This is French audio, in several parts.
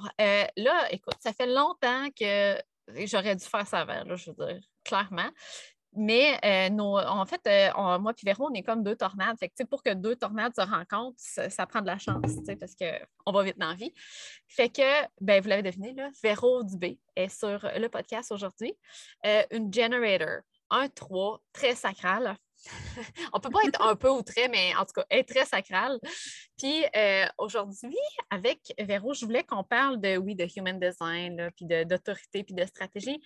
Alors, euh, là, écoute, ça fait longtemps que j'aurais dû faire ça avant, là, je veux dire, clairement. Mais euh, en fait, euh, moi et Véro, on est comme deux tornades. Pour que deux tornades se rencontrent, ça, prend de la chance, parce qu'on va vite dans la vie. Fait que, ben, vous l'avez deviné, là, Véro Dubé est sur le podcast aujourd'hui. une generator, un 3, très sacral. on peut pas être un peu ou très, mais en tout cas, être très sacral. Puis euh, aujourd'hui, avec Véro, je voulais qu'on parle de, oui, de human design, puis d'autorité, puis de stratégie,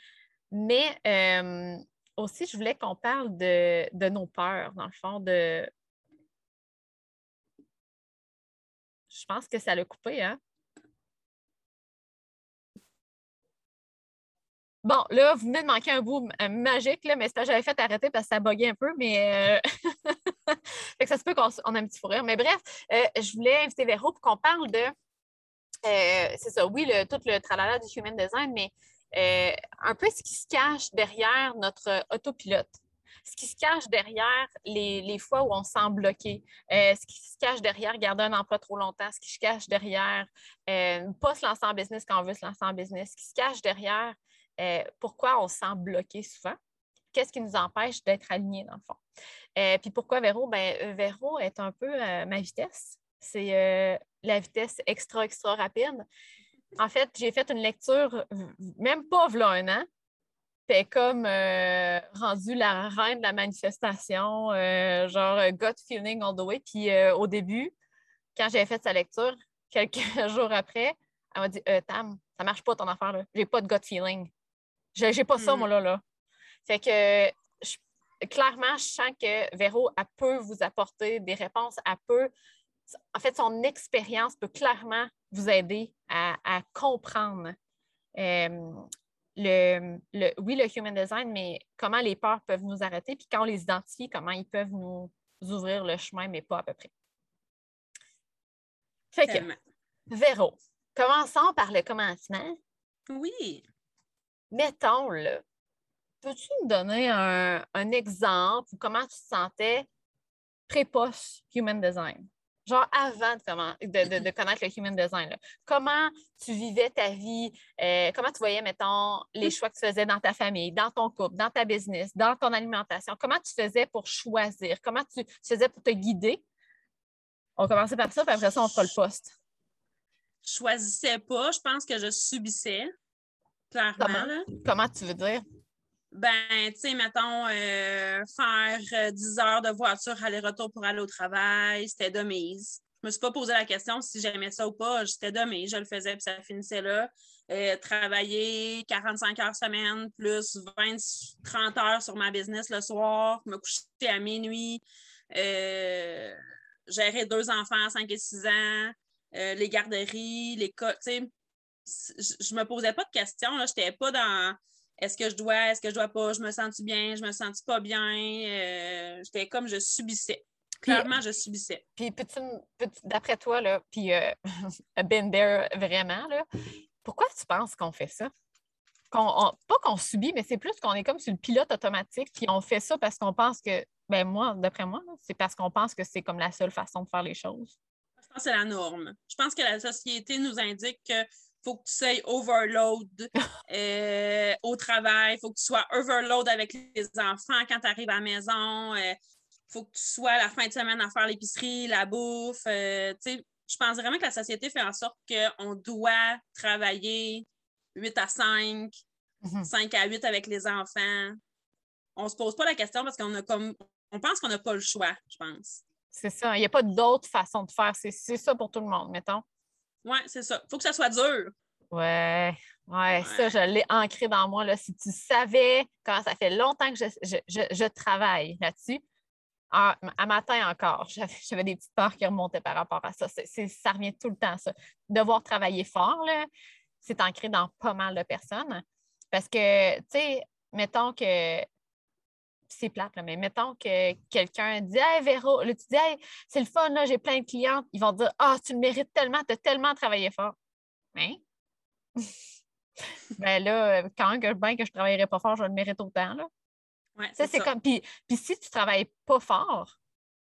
mais euh, aussi, je voulais qu'on parle de, de, nos peurs, dans le fond, de... Je pense que ça l'a coupé, hein? Bon, là, vous venez de manquer un bout euh, magique, là, mais c'est pas j'avais fait arrêter parce que ça buguait un peu, mais euh, ça se peut qu'on ait un petit fou Mais bref, euh, je voulais inviter Véro pour qu'on parle de c'est ça, oui, le, tout le tralala du human design, mais un peu ce qui se cache derrière notre autopilote. Ce qui se cache derrière les, fois où on se sent bloqué, ce qui se cache derrière garder un emploi trop longtemps, ce qui se cache derrière ne pas se lancer en business quand on veut se lancer en business, ce qui se cache derrière euh, pourquoi on se sent bloqué souvent, qu'est-ce qui nous empêche d'être alignés dans le fond? Euh, puis pourquoi Véro? Ben, euh, Véro est un peu ma vitesse. C'est la vitesse extra, extra rapide. En fait, j'ai fait une lecture, même pas voilà un an, puis comme rendu la reine de la manifestation, genre gut feeling all the way. Puis au début, quand j'avais fait sa lecture, quelques jours après, elle m'a dit Tam, ça marche pas ton affaire, là. J'ai pas de gut feeling. J'ai pas ça, hmm. moi, là. là. Fait que clairement, je sens que Véro, elle peut vous apporter des réponses. Elle peut, en fait, son expérience peut clairement vous aider à, comprendre euh, le, le, oui, le human design, mais comment les peurs peuvent nous arrêter, puis quand on les identifie, comment ils peuvent nous ouvrir le chemin, mais pas à peu près. Fait que, Véro, commençons par le commencement. Oui mettons, là, peux-tu me donner un, exemple ou comment tu te sentais pré-post Human Design? Genre avant de, connaître le Human Design. Comment tu vivais ta vie? Euh, comment tu voyais, mettons, les choix que tu faisais dans ta famille, dans ton couple, dans ta business, dans ton alimentation? Comment tu faisais pour choisir? Comment tu, faisais pour te guider? On commencer par ça, puis après ça, on fera le poste. Je choisissais pas, je pense que je subissais. Comment, tu veux dire? Ben, tu sais, mettons, euh, faire 10 euh, heures de voiture aller-retour pour aller au travail, c'était de mise. Je me suis pas posé la question si j'aimais ça ou pas. J'étais de mise, je le faisais, puis ça finissait là. Euh, travailler 45 heures semaine, plus 20, 30 heures sur ma business le soir, me coucher à minuit, gérer deux enfants à 5 et 6 ans, les garderies, les tu sais, je, ne me posais pas de questions. Je n'étais pas dans est-ce que je dois, est-ce que je dois pas, je me sens bien, je me sens pas bien? Euh, j'étais comme je subissais. Clairement, je subissais. Puis, d'après toi, là, puis euh, been there vraiment, là, pourquoi tu penses qu'on fait ça? pas qu'on subit, mais c'est plus qu'on est comme sur le pilote automatique, puis on fait ça parce qu'on pense que, ben moi, d'après moi, c'est parce qu'on pense que c'est comme la seule façon de faire les choses. Je pense que c'est la norme. Je pense que la société nous indique que faut que tu sois overload euh, au travail, il faut que tu sois overload avec les enfants quand tu arrives à la maison, il euh, faut que tu sois la fin de semaine à faire l'épicerie, la bouffe. Euh, je pense vraiment que la société fait en sorte qu'on doit travailler 8 à 5, 5 mhm. à 8 avec les enfants. On ne se pose pas la question parce qu'on a comme on pense qu'on n'a pas le choix, je pense. C'est ça. Il n'y a pas d'autre façon de faire. C'est ça pour tout le monde, mettons. Oui, c'est ça. Il faut que ça soit dur. Ouais, ouais, ça, je l'ai ancré dans moi. Là. Si tu savais comment ça fait longtemps que je, travaille là-dessus, à, matin encore, j'avais des petites peurs qui remontaient par rapport à ça. ça revient tout le temps, ça. Devoir travailler fort, c'est ancré dans pas mal de personnes. Parce que, tu sais, mettons que c'est plate, mais mettons que quelqu'un dit Hey Véro, tu dis c'est le fun, j'ai plein de clientes, ils vont dire Ah, tu le mérites tellement, tu as tellement travaillé fort. Hein? ben là, quand que, ben que je ne travaillerais pas fort, je le mérite autant. Là. c'est comme. Puis, puis si tu ne travailles pas fort,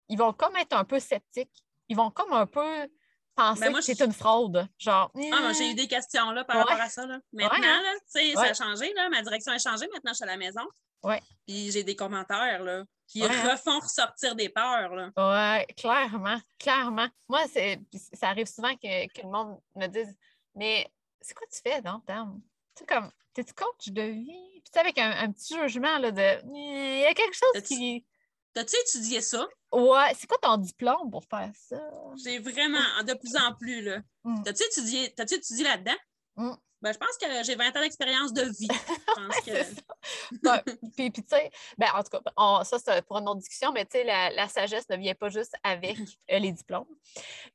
ils vont comme être un peu sceptiques. Ils vont comme un peu penser Ben, moi, que c'est une fraude. Genre, Ah, moi, j'ai eu des questions là, par Ouais. rapport à ça. Là. Maintenant, Ouais, hein? là, tu sais, ça a changé. Là, ma direction a changé. Maintenant, je suis à la maison. Ouais. Puis j'ai des commentaires là, Ouais, hein? refont ressortir des peurs. Là. Ouais, clairement, clairement. Moi, c'est, ça arrive souvent que, que le monde me dise Mais c'est quoi tu fais dans Tam? Tu comme, t'es-tu coach de vie? Puis tu sais, avec un, un petit jugement là, de il y a quelque chose T'as-tu- qui. T'as-tu étudié ça? Ouais, c'est quoi ton diplôme pour faire ça? J'ai vraiment, de plus en plus. là. Mm. T'as-tu étudié, t'as-tu étudié là-dedans? Mm. Ben, je pense que j'ai 20 ans d'expérience de vie. Je pense que... C'est ça. Ouais, puis, puis, tu sais, ben, en tout cas, on- ça, c'est pour une autre discussion, mais tu sais, la, la sagesse ne vient pas juste avec euh, les diplômes.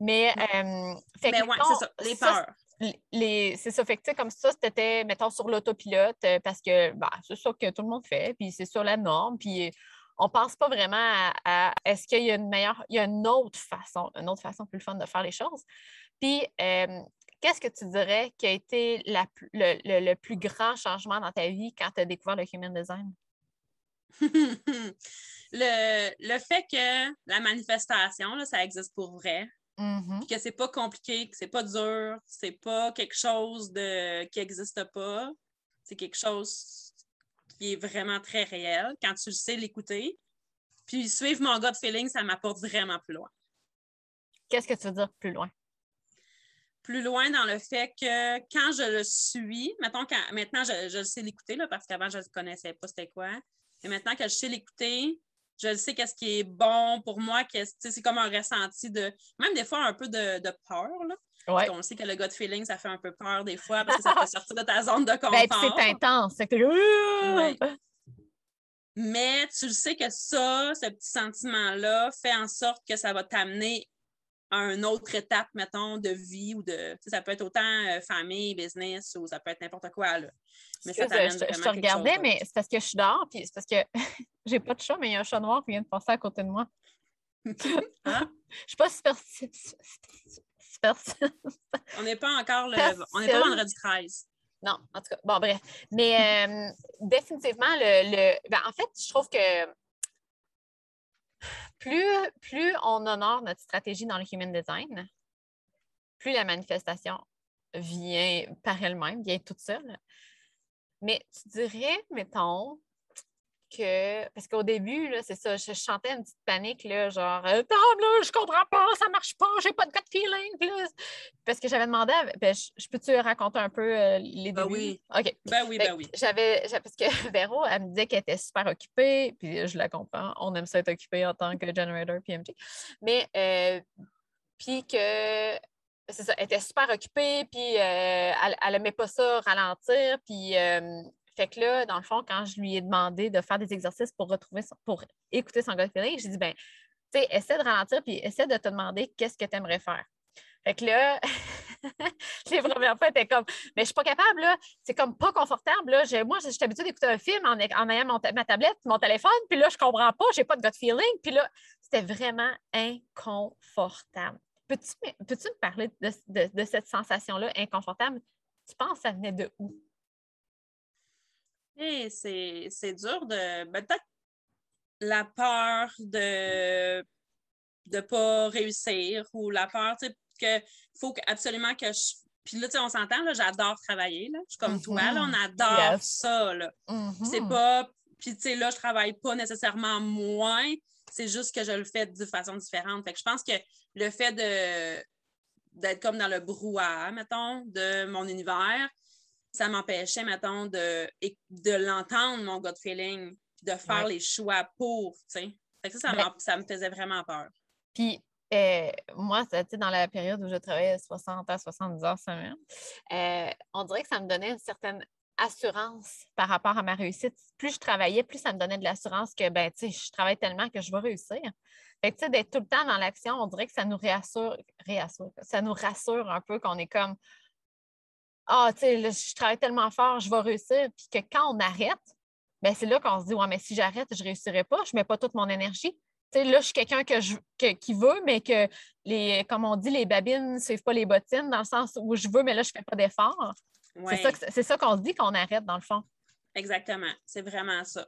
Mais, euh, fait que, Mais ouais, mettons, c'est ça, les peurs. les- les- c'est ça, fait que, tu sais, comme ça, c'était, mettons, sur l'autopilote, euh, parce que bah, c'est ça que tout le monde fait, puis c'est sur la norme, puis on pense pas vraiment à, à- est-ce qu'il y a une meilleure, il y a une autre façon, une autre façon plus fun de faire les choses. Puis, euh, qu'est-ce que tu dirais qui a été la le, le- le plus grand changement dans ta vie quand tu as découvert le human design? le, le fait que la manifestation, là, ça existe pour vrai, Mhm. puis que c'est pas compliqué, que c'est pas dur, c'est pas quelque chose de qui n'existe pas, c'est quelque chose qui est vraiment très réel quand tu sais l'écouter. Puis suivre mon gut feeling, ça m'apporte vraiment plus loin. Qu'est-ce que tu veux dire plus loin? Plus loin dans le fait que quand je le suis, mettons quand, maintenant je, je le sais l'écouter, là, parce qu'avant je ne connaissais pas c'était quoi. Mais maintenant que je sais l'écouter, je le sais qu'est-ce qui est bon pour moi, qu'est-ce- c'est comme un ressenti de, même des fois un peu de, de peur. Là. Ouais. On sait que le gut feeling, ça fait un peu peur des fois parce que ça fait sortir de ta zone de confort. Ben, puis c'est intense. c'est que t'es- Ouais. Mais tu le sais que ça, ce petit sentiment-là, fait en sorte que ça va t'amener à une autre étape, mettons, de vie ou de. Ça peut être autant euh, famille, business ou ça peut être n'importe quoi. Là. Mais ça t'amène je, te- je te regardais, chose mais c'est parce que je suis dehors, puis c'est parce que j'ai pas de chat, mais il y a un chat noir qui vient de passer à côté de moi. Ah, Je suis pas super. super on n'est pas encore le. On n'est pas vendredi 13. Non, en tout cas, bon, bref. Mais euh, définitivement, le, le- ben, en fait, je trouve que plus, plus on honore notre stratégie dans le human design, plus la manifestation vient par elle-même, vient toute seule. Mais tu dirais, mettons, que. Parce qu'au début, là, c'est ça, je, chantais une petite panique, là, genre, euh, non, là, je comprends pas, ça marche pas, j'ai pas de gut feeling. Là, parce que j'avais demandé, à- ben, je, je peux-tu raconter un peu euh, les Ben débuts? oui. OK. Ben oui, ben que oui. J'avais, j'a- parce que Véro, elle me disait qu'elle était super occupée, puis je la comprends. On aime ça être occupé en tant que generator PMG. Mais, euh, puis que, c'est ça, elle était super occupée, puis euh, elle, elle aimait pas ça ralentir, puis. euh, fait que là, dans le fond, quand je lui ai demandé de faire des exercices pour retrouver son- pour écouter son gut feeling, j'ai dit ben, tu sais, essaie de ralentir puis essaie de te demander qu'est-ce que tu aimerais faire. Fait que là, les premières fois, était comme, mais je suis pas capable, là. C'est comme pas confortable, là. Moi, je suis habituée d'écouter un film en, ayant ma tablette, mon téléphone, puis là, je comprends pas, j'ai pas de gut feeling. Puis là, c'était vraiment inconfortable. Peux-tu me, peux-tu me parler de, de- de cette sensation-là inconfortable? Tu penses que ça venait de où? C'est c'est dur de. ben, Peut-être la peur de ne pas réussir ou la peur, tu sais, que faut absolument que je. Puis là, tu sais, on s'entend, là, j'adore travailler, là. Je suis comme toi, là, on adore Mm-hmm. Yes. ça, là. C'est Mhm. pas. Puis, tu sais, là, je travaille pas nécessairement moins. C'est juste que je le fais de façon différente. Fait que je pense que le fait de d'être comme dans le brouhaha, mettons, de mon univers, ça m'empêchait, mettons, de, de l'entendre, mon gut feeling, puis de faire Ouais. les choix pour, tu sais. Ça, ça, Ben- me faisait vraiment peur. Puis, euh, moi, ça, tu sais, dans la période où je travaillais 60 à 70 heures semaine, euh, on dirait que ça me donnait une certaine assurance par rapport à ma réussite. Plus je travaillais, plus ça me donnait de l'assurance que, ben, tu sais, je travaille tellement que je vais réussir. Fait que, tu sais, d'être tout le temps dans l'action, on dirait que ça nous réassure, réassure, ça nous rassure un peu qu'on est comme, ah, tu sais, je travaille tellement fort, je vais réussir. Puis que quand on arrête, ben, c'est là qu'on se dit, ouais, mais si j'arrête, je ne réussirai pas, je ne mets pas toute mon énergie. Tu sais, là, je suis quelqu'un que je, que- qui veut, mais que, les, comme on dit, les babines ne suivent pas les bottines, dans le sens où je veux, mais là, je ne fais pas d'effort. Ouais, C'est ça, qu'on se dit qu'on arrête, dans le fond. exactement. C'est vraiment ça.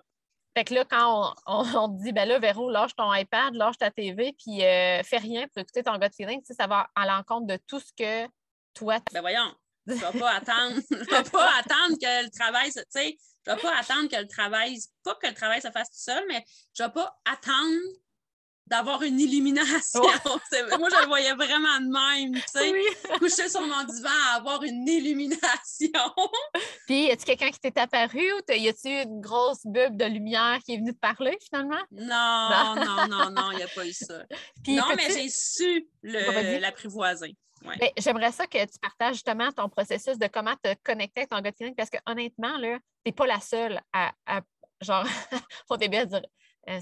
Fait que là, quand on, on, te dit, ben là, Véro, lâche ton iPad, lâche ta TV, puis euh, fais rien pour écouter ton gut feeling, ça va à l'encontre de tout ce que toi, tu Ben voyons, je ne vais pas attendre, je vais pas attendre que le travail, tu sais, je ne vais pas attendre que le travail, pas que le travail se fasse tout seul, mais je ne vais pas attendre d'avoir une illumination. Moi, je le voyais vraiment de même, tu sais, coucher sur mon divan avoir une illumination. Puis, y a-tu quelqu'un qui t'est apparu ou y a-tu une grosse bulle de lumière qui est venue te parler finalement? Non, non, non, non, il n'y a pas eu ça. non, mais j'ai su l'apprivoiser. Ben, j'aimerais ça que tu partages justement ton processus de comment te connecter avec ton gut feeling parce que honnêtement, tu n'es pas la seule à, genre, au début, à dire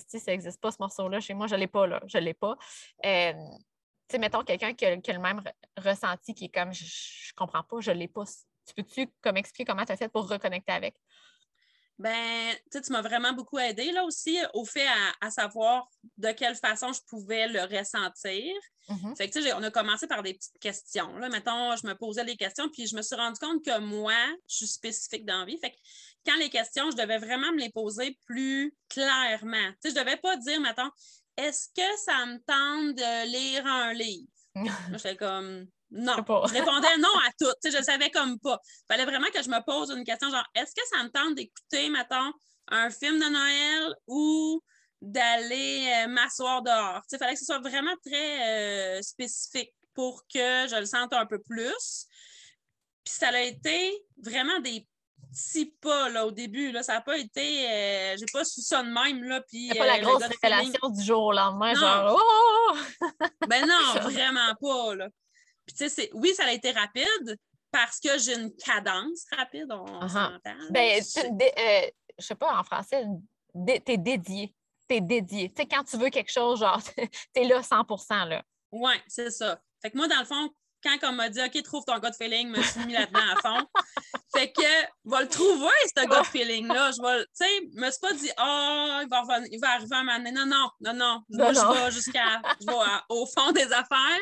si ça n'existe pas, ce morceau-là, chez moi, je ne l'ai pas, là. Je ne l'ai pas. Euh, tu sais, mettons quelqu'un qui, a le même ressenti, qui est comme, je ne comprends pas, je ne l'ai pas. Tu peux-tu comme expliquer comment tu as fait pour reconnecter avec? Ben, tu m'as vraiment beaucoup aidé là aussi au fait à, savoir de quelle façon je pouvais le ressentir. Mm-hmm. Fait que, tu sais, on a commencé par des petites questions. Là. Mettons, je me posais des questions, puis je me suis rendu compte que moi, je suis spécifique dans la vie. Fait que quand les questions, je devais vraiment me les poser plus clairement. Tu sais, je devais pas dire, mettons, est-ce que ça me tente de lire un livre? J'étais comme, non. Je répondais non à tout. Je savais comme pas. Il fallait vraiment que je me pose une question genre, est-ce que ça me tente d'écouter, mettons, un film de Noël ou d'aller euh, m'asseoir dehors? Il fallait que ce soit vraiment très euh, spécifique pour que je le sente un peu plus. Puis ça a été vraiment des petits pas là, au début. Là. Ça n'a pas été. Euh, j'ai pas su ça de même. Là, puis, pas la grosse révélation du jour au lendemain, genre oh! ben non, vraiment pas. Là. Puis tu sais, oui, ça a été rapide parce que j'ai une cadence rapide, on uh-huh. s'entend. Ben, euh, je sais pas en français, t'es dédié. T'es dédié. Tu sais, quand tu veux quelque chose, genre, t'es là 100% là. Oui, c'est ça. Fait que moi, dans le fond, quand on m'a dit OK, trouve ton gut feeling, je me suis mis là-dedans à fond. fait que va le trouver, ce gut feeling-là. Je vais, tu sais, je me suis pas dit oh, il va, il va arriver à un moment donné. Non, non, non, non. Moi, je vais jusqu'à je vais au fond des affaires.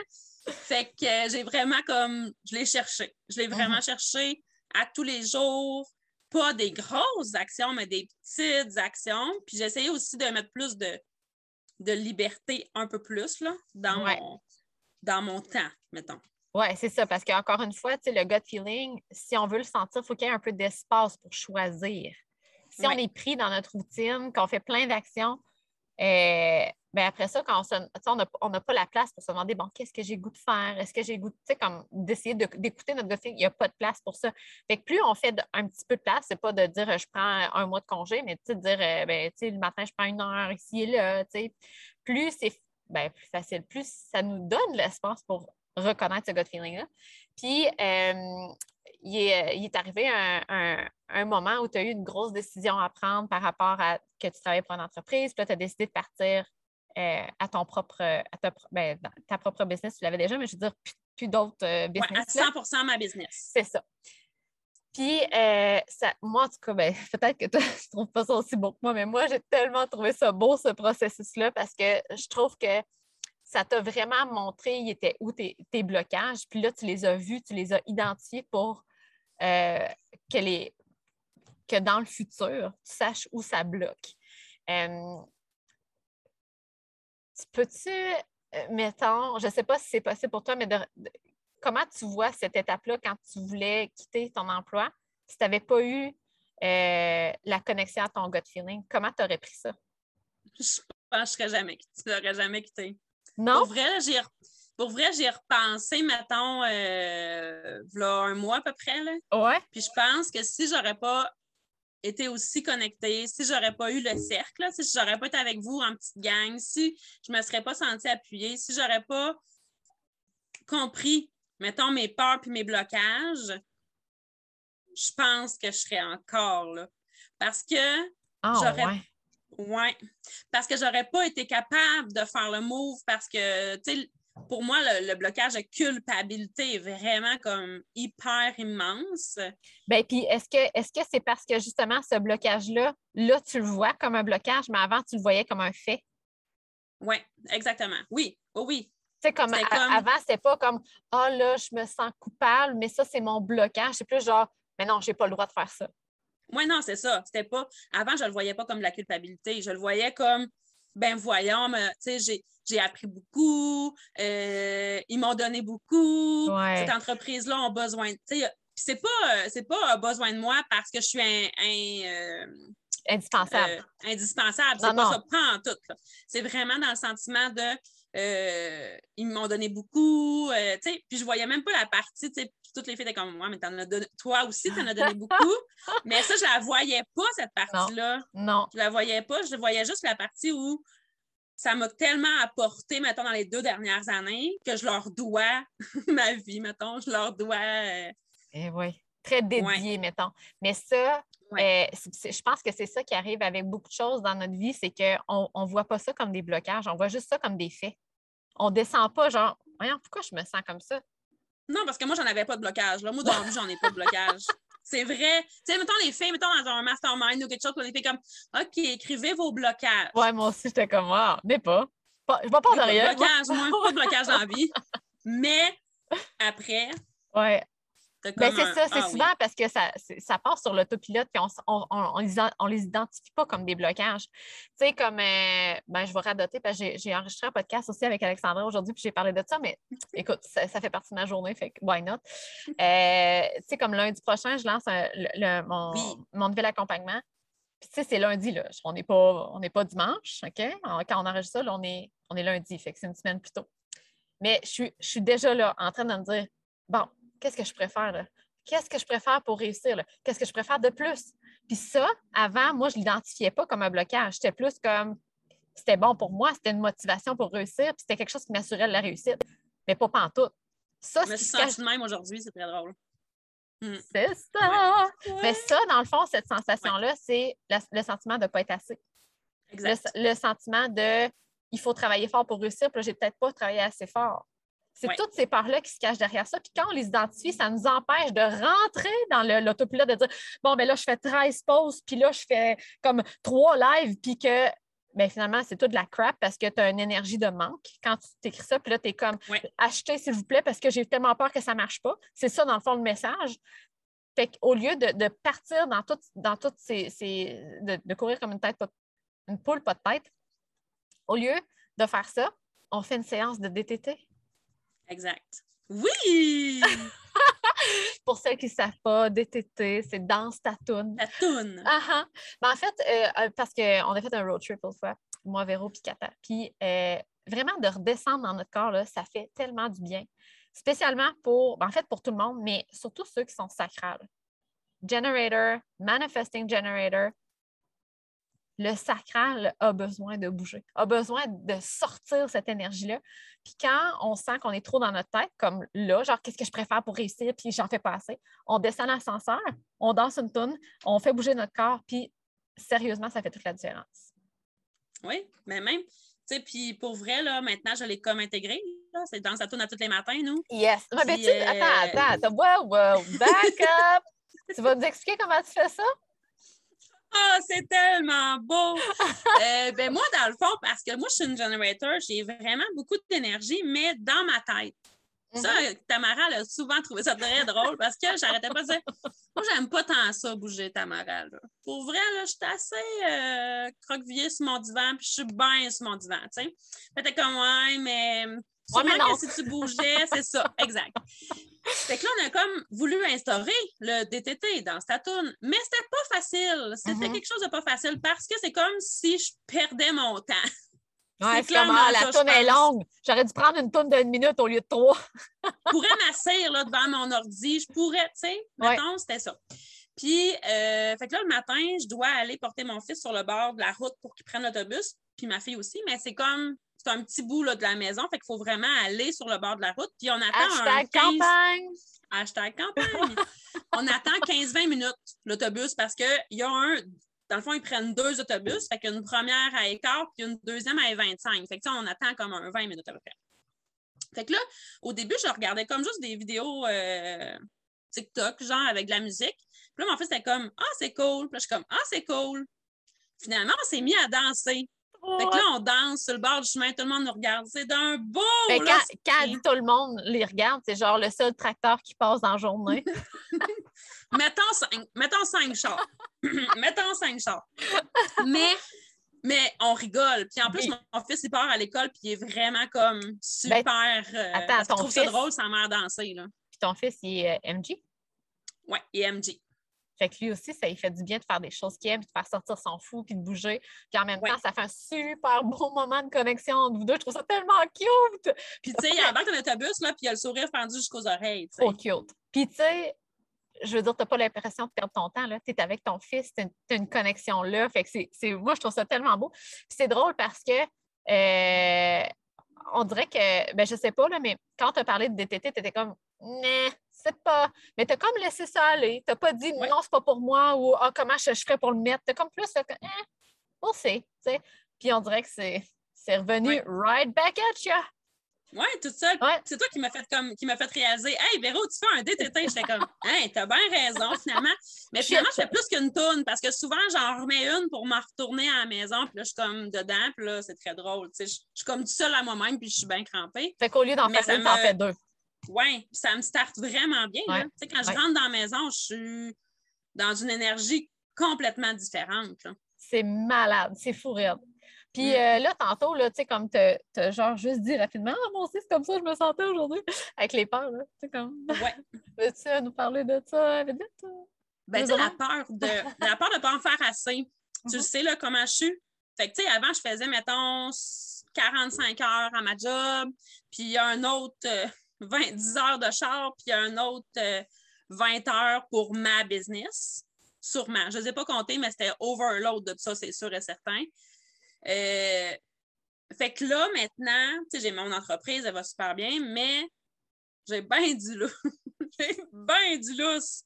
Fait que j'ai vraiment comme je l'ai cherché. Je l'ai vraiment mhm. cherché à tous les jours. Pas des grosses actions, mais des petites actions. Puis j'essayais aussi de mettre plus de, de liberté un peu plus là, dans, mon, dans mon temps, mettons. Oui, c'est ça, parce qu'encore une fois, le gut feeling, si on veut le sentir, il faut qu'il y ait un peu d'espace pour choisir. Si on est pris dans notre routine, qu'on fait plein d'actions, euh, ben après ça, quand on n'a pas la place pour se demander, bon, qu'est-ce que j'ai goût de faire? Est-ce que j'ai goût, tu sais, comme d'essayer d'écouter notre gut feeling, il n'y a pas de place pour ça. Fait que plus on fait un petit peu de place, c'est pas de dire je prends un mois de congé, mais de dire, euh, ben, tu sais, le matin, je prends une heure ici et là, tu sais. Plus c'est ben, plus facile, plus ça nous donne l'espace pour reconnaître ce gut feeling-là. Puis, euh, il, est, arrivé un, moment où tu as eu une grosse décision à prendre par rapport à que tu travaillais pour une entreprise, puis là, tu as décidé de partir euh, à ton propre, à ta, ben, propre business. Tu l'avais déjà, mais je veux dire, plus, d'autres euh, business. Ouais, à 100% ma business. C'est ça. Puis, ça, moi, en tout cas, ben, peut-être que tu ne trouves pas ça aussi beau que moi, mais moi, j'ai tellement trouvé ça beau, ce processus-là, parce que je trouve que ça t'a vraiment montré où tes, blocages? Puis là, tu les as vus, tu les as identifiés pour euh, que, que dans le futur, tu saches où ça bloque. Euh, peux-tu, euh, mettons, je ne sais pas si c'est possible pour toi, mais comment tu vois cette étape-là quand tu voulais quitter ton emploi? Si tu n'avais pas eu la connexion à ton gut feeling, comment tu aurais pris ça? Je pense que je n'aurais jamais quitté. Non? Pour vrai, j'ai pour vrai, j'ai repensé, mettons, euh, un mois à peu près. Là. Ouais. Puis je pense que si j'aurais pas été aussi connectée, si j'aurais pas eu le cercle, si j'aurais pas été avec vous en petite gang, si je me serais pas sentie appuyée, si j'aurais pas compris, mettons, mes peurs puis mes blocages, je pense que je serais encore là. Parce que ah, j'aurais oui, parce que j'aurais pas été capable de faire le move parce que, tu sais, pour moi, le, blocage de culpabilité est vraiment comme hyper immense. Bien, puis est-ce que est-ce que c'est parce que justement ce blocage-là, là, tu le vois comme un blocage, mais avant, tu le voyais comme un fait? Oui, exactement. Oui, oui, oui. Tu sais, comme, avant, c'était pas comme Ah oh, là, je me sens coupable, mais ça, c'est mon blocage. C'est plus genre Mais non, j'ai pas le droit de faire ça. Oui, non, c'est ça. C'était pas. Avant, je le voyais pas comme de la culpabilité. Je le voyais comme ben voyons, tu sais, j'ai appris beaucoup, euh, ils m'ont donné beaucoup. Cette entreprise-là a besoin, tu sais, c'est pas, c'est pas besoin de moi parce que je suis un, euh, indispensable. Euh, indispensable. C'est pas ça, prend en tout. C'est vraiment dans le sentiment de ils m'ont donné beaucoup. tu sais, puis je voyais même pas la partie, tu sais, toutes les filles étaient comme moi, mais en as donné, toi aussi, tu en as donné beaucoup. mais ça, je la voyais pas, cette partie-là. Non. Je la voyais pas. Je voyais juste la partie où ça m'a tellement apporté, mettons, dans les deux dernières années, que je leur dois ma vie, mettons. Je leur dois. Euh, eh oui, très dédié, mettons. Mais ça, euh, je pense que c'est ça qui arrive avec beaucoup de choses dans notre vie, c'est qu'on ne voit pas ça comme des blocages, on voit juste ça comme des faits. On ne descend pas genre, voyons, pourquoi je me sens comme ça? Non, parce que moi, j'en avais pas de blocage. Là. Moi, dans vie, j'en ai pas de blocage. C'est vrai. Tu sais, mettons les filles, mettons dans un mastermind ou quelque chose, les filles comme OK, écrivez vos blocages. Ouais, moi aussi, j'étais comme moi. mais pas. pas je vais pas de rien. Blocage, moi, pas de blocage dans la vie. Mais après, ouais. Ben, c'est ça, c'est ah souvent parce que ça, ça passe sur l'autopilote et on ne les, identifie pas comme des blocages. Tu sais, comme, euh, ben, je vais radoter parce que j'ai enregistré un podcast aussi avec Alexandra aujourd'hui puis j'ai parlé de ça, mais écoute, ça, fait partie de ma journée, fait que why not? Euh, tu sais, comme lundi prochain, je lance mon, mon nouvel accompagnement. Puis, tu sais, c'est lundi, là. On n'est pas, pas dimanche, OK? Quand on enregistre ça, là, on est, on est lundi, fait que c'est une semaine plus tôt. Mais je suis, je suis déjà là en train de me dire, bon, qu'est-ce que je préfère? Qu'est-ce que je préfère pour réussir? Qu'est-ce que je préfère de plus? Puis ça, avant, moi, je ne l'identifiais pas comme un blocage. C'était plus comme c'était bon pour moi, c'était une motivation pour réussir, puis c'était quelque chose qui m'assurait la réussite, mais pas pantoute. Ça, c'est ce même aujourd'hui, c'est très drôle. Hmm. C'est ça! Mais ça, dans le fond, cette sensation-là, c'est le sentiment de ne pas être assez. Exact. Le, sentiment de il faut travailler fort pour réussir, puis là, j'ai peut-être pas travaillé assez fort. C'est toutes ces parts-là qui se cachent derrière ça. Puis quand on les identifie, ça nous empêche de rentrer dans l'autopilote, de dire bon, ben là, je fais 13 pauses, puis là, je fais comme trois lives, puis que ben, finalement, c'est tout de la crap parce que tu as une énergie de manque quand tu t'écris ça. Puis là, tu es comme achetez, s'il vous plaît, parce que j'ai tellement peur que ça ne marche pas. C'est ça, dans le fond, le message. Fait qu'au lieu de, partir dans, tout, dans toutes ces. de, courir comme une tête, une poule, pas de tête, au lieu de faire ça, on fait une séance de DTT. Exact. Oui! Pour celles qui ne savent pas, DTT, c'est danse tatoune. Tatoune. Uh ben, en fait, euh, euh, parce qu'on a fait un road trip l'autre fois, moi, Véro, puis Kata. Puis euh, vraiment, de redescendre dans notre corps, là, ça fait tellement du bien. Spécialement pour, ben, en fait, pour tout le monde, mais surtout ceux qui sont sacrales. Generator, manifesting generator, le sacral a besoin de bouger, a besoin de sortir cette énergie-là. Puis quand on sent qu'on est trop dans notre tête, comme là, genre qu'est-ce que je préfère pour réussir, puis j'en fais pas assez, on descend l'ascenseur, on danse une toune, on fait bouger notre corps, puis sérieusement, ça fait toute la différence. Oui, mais même, tu sais, puis pour vrai, là, maintenant, je l'ai comme intégré. C'est dans sa tourne à tous les matins, nous. Yes. Mais tu, attends, euh, attends, wow, wow, back up! tu vas nous expliquer comment tu fais ça? Ah, c'est tellement beau! Euh, ben moi, dans le fond, parce que moi, je suis une generator, j'ai vraiment beaucoup d'énergie, mais dans ma tête. Ça, mm-hmm. Tamara a souvent trouvé ça très drôle parce que j'arrêtais pas de dire Moi, j'aime pas tant ça, bouger Tamara. Pour vrai, là, je suis assez euh, croquevillée sur mon divan, puis je suis bien sur mon divan. Tu sais. Comme Ouais, mais Ouais, mais non. si tu bougeais, c'est ça, exact. Fait que là, on a comme voulu instaurer le DTT dans Statoon, mais c'était pas facile. C'était mm-hmm. quelque chose de pas facile parce que c'est comme si je perdais mon temps. Ouais, c'est comme, ah, la tourne est longue. J'aurais dû prendre une tourne d'une minute au lieu de trois. je pourrais m'asseoir devant mon ordi. Je pourrais, tu sais, mettons, c'était ça. Puis, euh, fait que là, le matin, je dois aller porter mon fils sur le bord de la route pour qu'il prenne l'autobus, puis ma fille aussi, mais c'est comme c'est un petit bout là, de la maison, fait qu'il faut vraiment aller sur le bord de la route. Puis on attend Hashtag campagne. Hashtag campagne. on attend 15-20 minutes l'autobus parce qu'il y a un. Dans le fond, ils prennent deux autobus. Fait qu'une première à écart, puis une deuxième à 25. Fait que on attend comme un 20 minutes à peu près. Fait que là, au début, je regardais comme juste des vidéos euh, TikTok, genre avec de la musique. Puis là, mon fils était comme Ah, c'est cool. Puis là, je suis comme Ah, c'est cool. Finalement, on s'est mis à danser. Fait que là, on danse sur le bord du chemin, tout le monde nous regarde. C'est d'un beau. Fait là, quand, quand elle dit tout le monde les regarde, c'est genre le seul tracteur qui passe dans la journée. mettons cinq, mettons cinq chars. mettons cinq chars. Mais, mais on rigole. Puis en plus, Oui. mon fils, il part à l'école, puis il est vraiment comme super. euh, attends, qu'il ton trouve ça drôle, sa mère danser. Là. Puis ton fils, il est euh, MG. Ouais, et MJ. Fait que lui aussi, ça lui fait du bien de faire des choses qu'il aime, puis de faire sortir son fou, puis de bouger. Puis en même Ouais. temps, ça fait un super beau moment de connexion entre vous deux. Je trouve ça tellement cute! Puis, tu sais, il embarque dans l'autobus, là, puis il a le sourire pendu jusqu'aux oreilles. Trop cute. Puis tu sais, je veux dire, tu n'as pas l'impression de perdre ton temps. Tu es avec ton fils, tu as une, connexion là. Fait que c'est, moi, je trouve ça tellement beau. Puis c'est drôle parce que euh, on dirait que, ben, je sais pas, là, mais quand tu as parlé de DTT, tu étais comme, nah, c'est pas. Mais tu as comme laissé ça aller. Tu n'as pas dit, Ouais. non, c'est pas pour moi ou ah, comment je, je ferais pour le mettre? Tu as comme plus, fait que, eh, on sait. tu sais. Puis on dirait que c'est, c'est revenu Ouais. right back at you. Ouais, toute seule. Ouais. C'est toi qui m'as fait comme qui m'a fait réaliser Hey Véro, tu fais un DTT. J'étais comme Hey, t'as bien raison, finalement. Mais finalement, je fais plus qu'une tourne parce que souvent, j'en remets une pour m'en retourner à la maison, puis là, je suis comme dedans, puis là, c'est très drôle. Je je suis comme toute seule à moi-même, puis je suis bien crampée. Fait qu'au lieu d'en faire une, t'en fais deux. Puis ça me starte vraiment bien. Ouais. Quand je Ouais. rentre dans la maison, je suis dans une énergie complètement différente. C'est malade, c'est fou raide. Puis Mm. euh, là, tantôt, là, tu sais, comme tu as genre juste dit rapidement, ah, moi aussi, c'est comme ça que je me sentais aujourd'hui, avec les peurs, là. Tu sais, comme, Ouais. veux-tu euh, nous parler de ça, vite, vite? Ben, tu sais, la peur de la peur de ne pas en faire assez. Tu Mhm. sais, là, comment je suis. Fait que, tu sais, avant, je faisais, mettons, 45 heures à ma job, puis il y a un autre euh, 20, 10 heures de char, puis un autre euh, 20 heures pour ma business. Sûrement. Je ne les ai pas comptés, mais c'était overload de ça, c'est sûr et certain. Euh, fait que là, maintenant, j'ai mon entreprise, elle va super bien, mais j'ai bien du lousse. j'ai bien du lousse.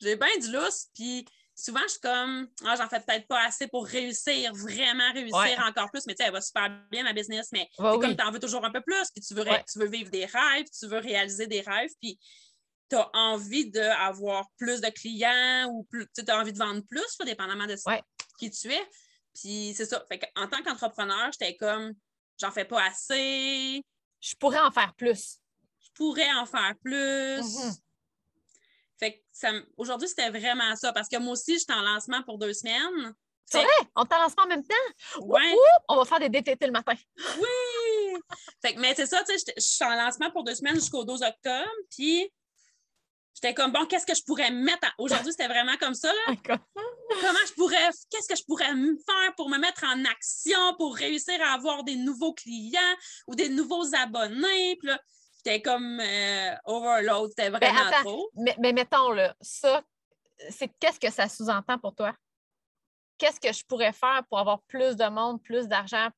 J'ai bien du lousse, puis souvent, je suis comme, ah, j'en fais peut-être pas assez pour réussir, vraiment réussir Ouais. encore plus, mais tu sais, elle va super bien, ma business, mais oui. comme tu en veux toujours un peu plus, puis tu veux, ré- Ouais. tu veux vivre des rêves, tu veux réaliser des rêves, puis tu as envie d'avoir plus de clients ou plus, tu as envie de vendre plus, dépendamment de Ouais. qui tu es. Puis c'est ça. Fait en tant qu'entrepreneur, j'étais comme, j'en fais pas assez, Je pourrais en faire plus. je pourrais en faire plus. Mhm. Fait aujourd'hui, c'était vraiment ça. Parce que moi aussi, j'étais en lancement pour deux semaines. C'est vrai, on t'a lancé en même temps? Ouais. Oup, on va faire des DTT le matin. Oui! Fait que, mais c'est ça, tu sais, je suis en lancement pour deux semaines jusqu'au 12 octobre. Puis j'étais comme, bon, qu'est-ce que je pourrais mettre en- Aujourd'hui, c'était vraiment comme ça, là? Comment je pourrais, qu'est-ce que je pourrais faire pour me mettre en action, pour réussir à avoir des nouveaux clients ou des nouveaux abonnés? Puis là, j'étais comme euh, overload, c'était vraiment Ben, attends. trop. Mais, mais mettons, là, ça, c'est qu'est-ce que ça sous-entend pour toi? Qu'est-ce que je pourrais faire pour avoir plus de monde, plus d'argent?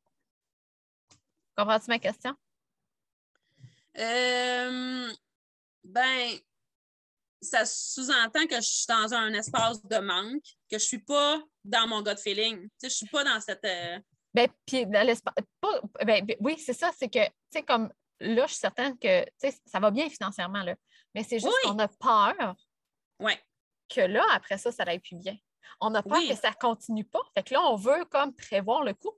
Comprends-tu ma question? Euh, ben, ça sous-entend que je suis dans un espace de manque, que je suis pas dans mon gut feeling. Tu sais, je suis pas dans cette. euh, Ben, puis dans l'espace. pas- ben, ben, oui, c'est ça, c'est que, tu sais, comme là, je suis certaine que, ça va bien financièrement, là. Mais c'est juste Oui. qu'on a peur Ouais. que là, après ça, ça n'aille plus bien. On a peur Oui. que ça ne continue pas. Fait que là, on veut comme prévoir le coup.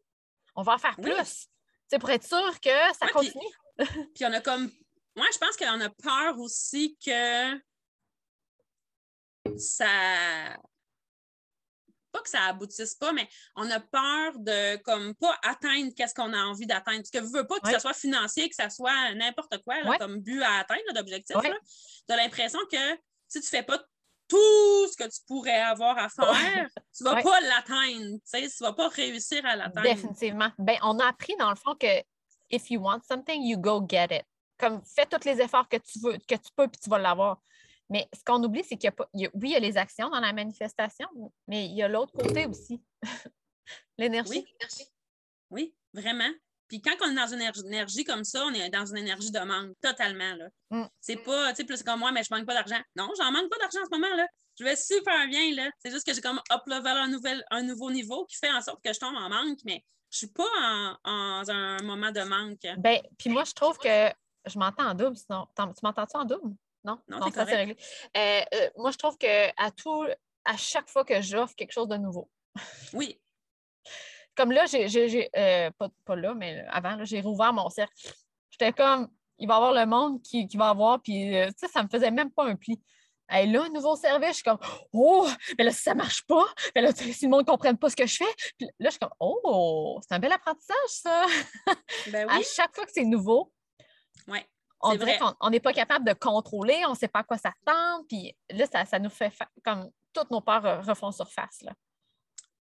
On va en faire Oui. plus. Sais, pour être sûr que ça Ouais, puis- continue. Puis on a comme. Moi, je pense qu'on a peur aussi que ça. Pas que ça aboutisse pas, mais on a peur de comme pas atteindre qu'est-ce qu'on a envie d'atteindre. Parce que je veux pas que Ouais. ça soit financier, que ça soit n'importe quoi là, Ouais. comme but à atteindre d'objectif. Ouais. Tu as l'impression que si tu fais pas tout ce que tu pourrais avoir à faire, tu vas Ouais. pas l'atteindre. Tu tu vas pas réussir à l'atteindre. Définitivement. Ben, on a appris dans le fond que if you want something, you go get it. Comme fais tous les efforts que tu veux, que tu peux, puis tu vas l'avoir. Mais ce qu'on oublie, c'est qu'il y a pas. il y a- oui, il y a les actions dans la manifestation, mais il y a l'autre côté aussi. L'énergie. Oui. Oui, vraiment. Puis quand on est dans une énergie- comme ça, on est dans une énergie de manque, totalement. Là. Mm. C'est pas, tu sais, plus comme moi, mais je manque pas d'argent. Non, j'en manque pas d'argent en ce moment. là. Je vais super bien. là. C'est juste que j'ai comme up-level un, nouvel, un nouveau niveau qui fait en sorte que je tombe en manque, mais je suis pas en, en un moment de manque. Ben, puis moi, je trouve que je m'entends en double, sinon. Tu m'entends-tu en double? Non? Non, Non, ça c'est réglé. Euh, euh, moi, je trouve que à tout, à chaque fois que j'offre quelque chose de nouveau, Oui, Comme là, j'ai, euh, pas, pas là, mais avant, j'ai rouvert mon cercle. J'étais comme, il va y avoir le monde qui, qui va avoir, puis euh, tu sais, ça me faisait même pas un pli. Hey, là, un nouveau service, je suis comme, oh, mais là, si ça marche pas, mais là, si le monde ne comprenne pas ce que je fais, puis là, je suis comme, oh, c'est un bel apprentissage, ça. Ben À oui, chaque fois que c'est nouveau, ouais. On dirait qu'on n'est pas capable de contrôler, on ne sait pas à quoi s'attendre, puis là, ça, ça nous fait fa- comme toutes nos peurs refont surface. Là.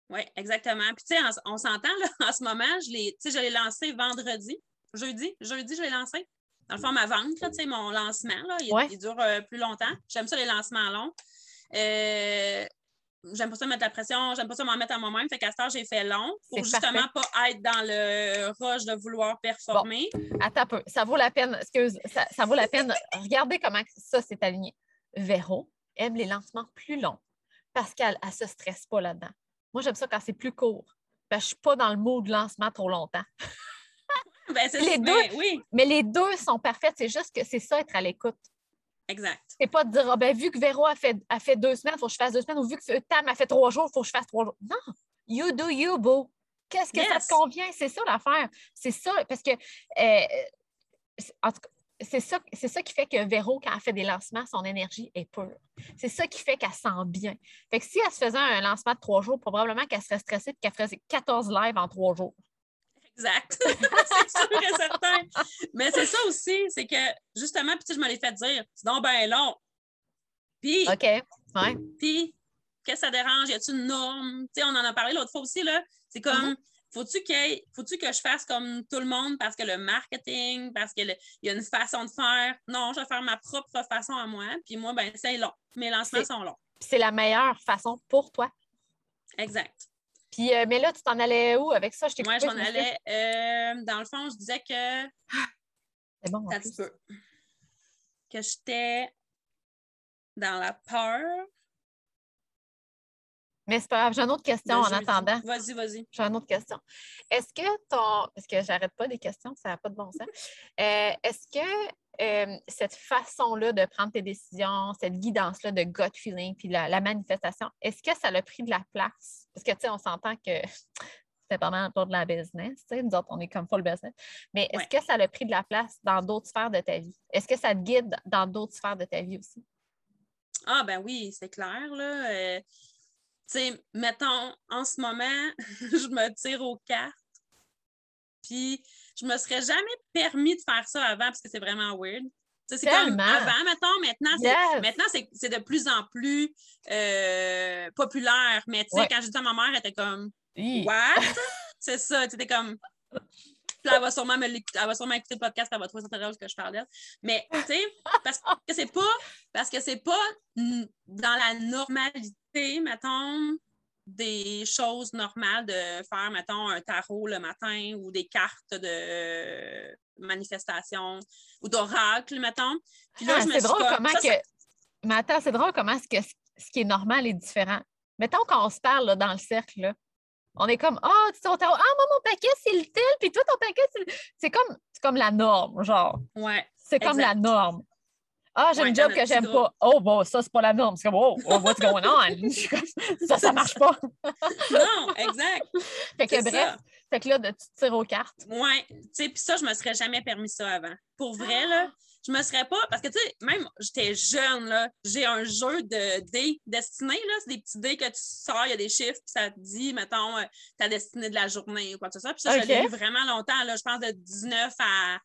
Oui, exactement. Puis, tu sais, on, on s'entend, là, en ce moment, je l'ai, je l'ai lancé vendredi, jeudi, jeudi, je l'ai lancé. Dans le fond, ma vente, là, tu sais, mon lancement, là, il, Ouais. il dure euh, plus longtemps. J'aime ça, les lancements longs. Euh, j'aime pas ça mettre la pression, j'aime pas ça m'en mettre à moi-même. Fait qu'à ce temps, j'ai fait long pour justement pas être dans le rush de vouloir performer. Attends un peu, ça vaut la peine, excuse, ça, ça vaut la peine. Regardez comment ça s'est aligné. Véro aime les lancements plus longs parce qu'elle ne se stresse pas là-dedans. Moi, j'aime ça quand c'est plus court. Que je ne suis pas dans le mode lancement trop longtemps. Ben, Les ben, deux. Oui, Mais les deux sont parfaits. C'est juste que c'est ça, être à l'écoute. Exact. C'est pas de dire, Ah, ben, vu que Véro a fait, a fait deux semaines, il faut que je fasse deux semaines, ou vu que Tam a fait trois jours, il faut que je fasse trois jours. Non, you do you, boo. Qu'est-ce que ça te convient? C'est ça l'affaire. C'est ça, parce que, euh, c'est- en tout cas, c'est ça, c'est ça qui fait que Véro, quand elle fait des lancements, son énergie est pure. C'est ça qui fait qu'elle sent bien. Fait que si elle se faisait un lancement de trois jours, probablement qu'elle serait stressée et qu'elle ferait 14 lives en trois jours. Exact. c'est sûr et certain. Mais c'est ça aussi, c'est que justement, puis je me l'ai fait dire, c'est donc bien long. Puis, OK? Ouais. puis, qu'est-ce que ça dérange? Y a-t-il une norme? Tu sais, on en a parlé l'autre fois aussi, là. C'est comme, Mm-hmm. faut-tu ait- faut-tu que je fasse comme tout le monde parce que le marketing, parce qu'il y a une façon de faire? Non, je vais faire ma propre façon à moi. Puis moi, ben c'est long. Mes lancements sont longs. C'est la meilleure façon pour toi. Exact. Puis, euh, mais là, tu t'en allais où avec ça? Je Moi, coupé, je m'en me suis- allais. euh, dans le fond, je disais que. C'est bon. peu. Que j'étais dans la peur. Mais c'est pas grave, j'ai une autre question de en attendant. Vas-y, vas-y. J'ai une autre question. Est-ce que ton. Parce que j'arrête pas des questions, ça n'a pas de bon sens. Euh, Est-ce que euh, cette façon-là de prendre tes décisions, cette guidance-là de gut feeling, puis la, la manifestation, est-ce que ça l'a pris de la place? Parce que, tu sais, on s'entend que c'est pendant pour de la business, tu sais, nous autres, on est comme full business. Mais est-ce Ouais. que ça l'a pris de la place dans d'autres sphères de ta vie? Est-ce que ça te guide dans d'autres sphères de ta vie aussi? Ah, ben oui, c'est clair, là. Euh, sais, mettons, en ce moment, je me tire aux cartes. Puis, je me serais jamais permis de faire ça avant parce que c'est vraiment weird. Tu sais, c'est comme avant, mettons, maintenant, c'est Yes! Maintenant, c'est c'est de plus en plus euh, populaire. Mais tu sais, Ouais. quand j'ai dit à ma mère, elle était comme. What? c'est ça, tu étais comme. Elle va sûrement me l'écouter, elle va sûrement écouter le podcast, elle va trouver ça très drôle que je parle d'elle. Mais tu sais, parce que c'est pas parce que c'est pas dans la normalité, mettons, des choses normales de faire, mettons, un tarot le matin ou des cartes de manifestation ou d'oracle, mettons. Puis là, Ah, je me drôle comme, comment ça, que. Mais attends, c'est drôle comment ce, que, ce qui est normal est différent. Mettons quand on se parle là, dans le cercle, là, on est comme Ah, tu sais, on t'a- ah, moi, mon paquet, c'est le tel, puis toi, ton paquet, c'est le. C'est comme, c'est comme la norme, genre. Ouais. C'est comme la norme. Ah, j'ai Ouais, une job que j'aime pas. Oh, bon, ça, c'est pas la norme. C'est comme, oh, oh, what's going on? Ça, ça marche pas. Non, exact. Fait que bref, ça. fait que là, de, tu te tires aux cartes. Ouais, tu sais, puis ça, je me serais jamais permis ça avant. Pour vrai, là, je me serais pas, parce que, tu sais, même, j'étais jeune, là, j'ai un jeu de dés destinés, là, c'est des petits dés que tu sors, il y a des chiffres, puis ça te dit, mettons, euh, ta destinée de la journée ou quoi que ce soit. Puis ça, Ok. je l'ai eu vraiment longtemps, là, je pense de 19 à,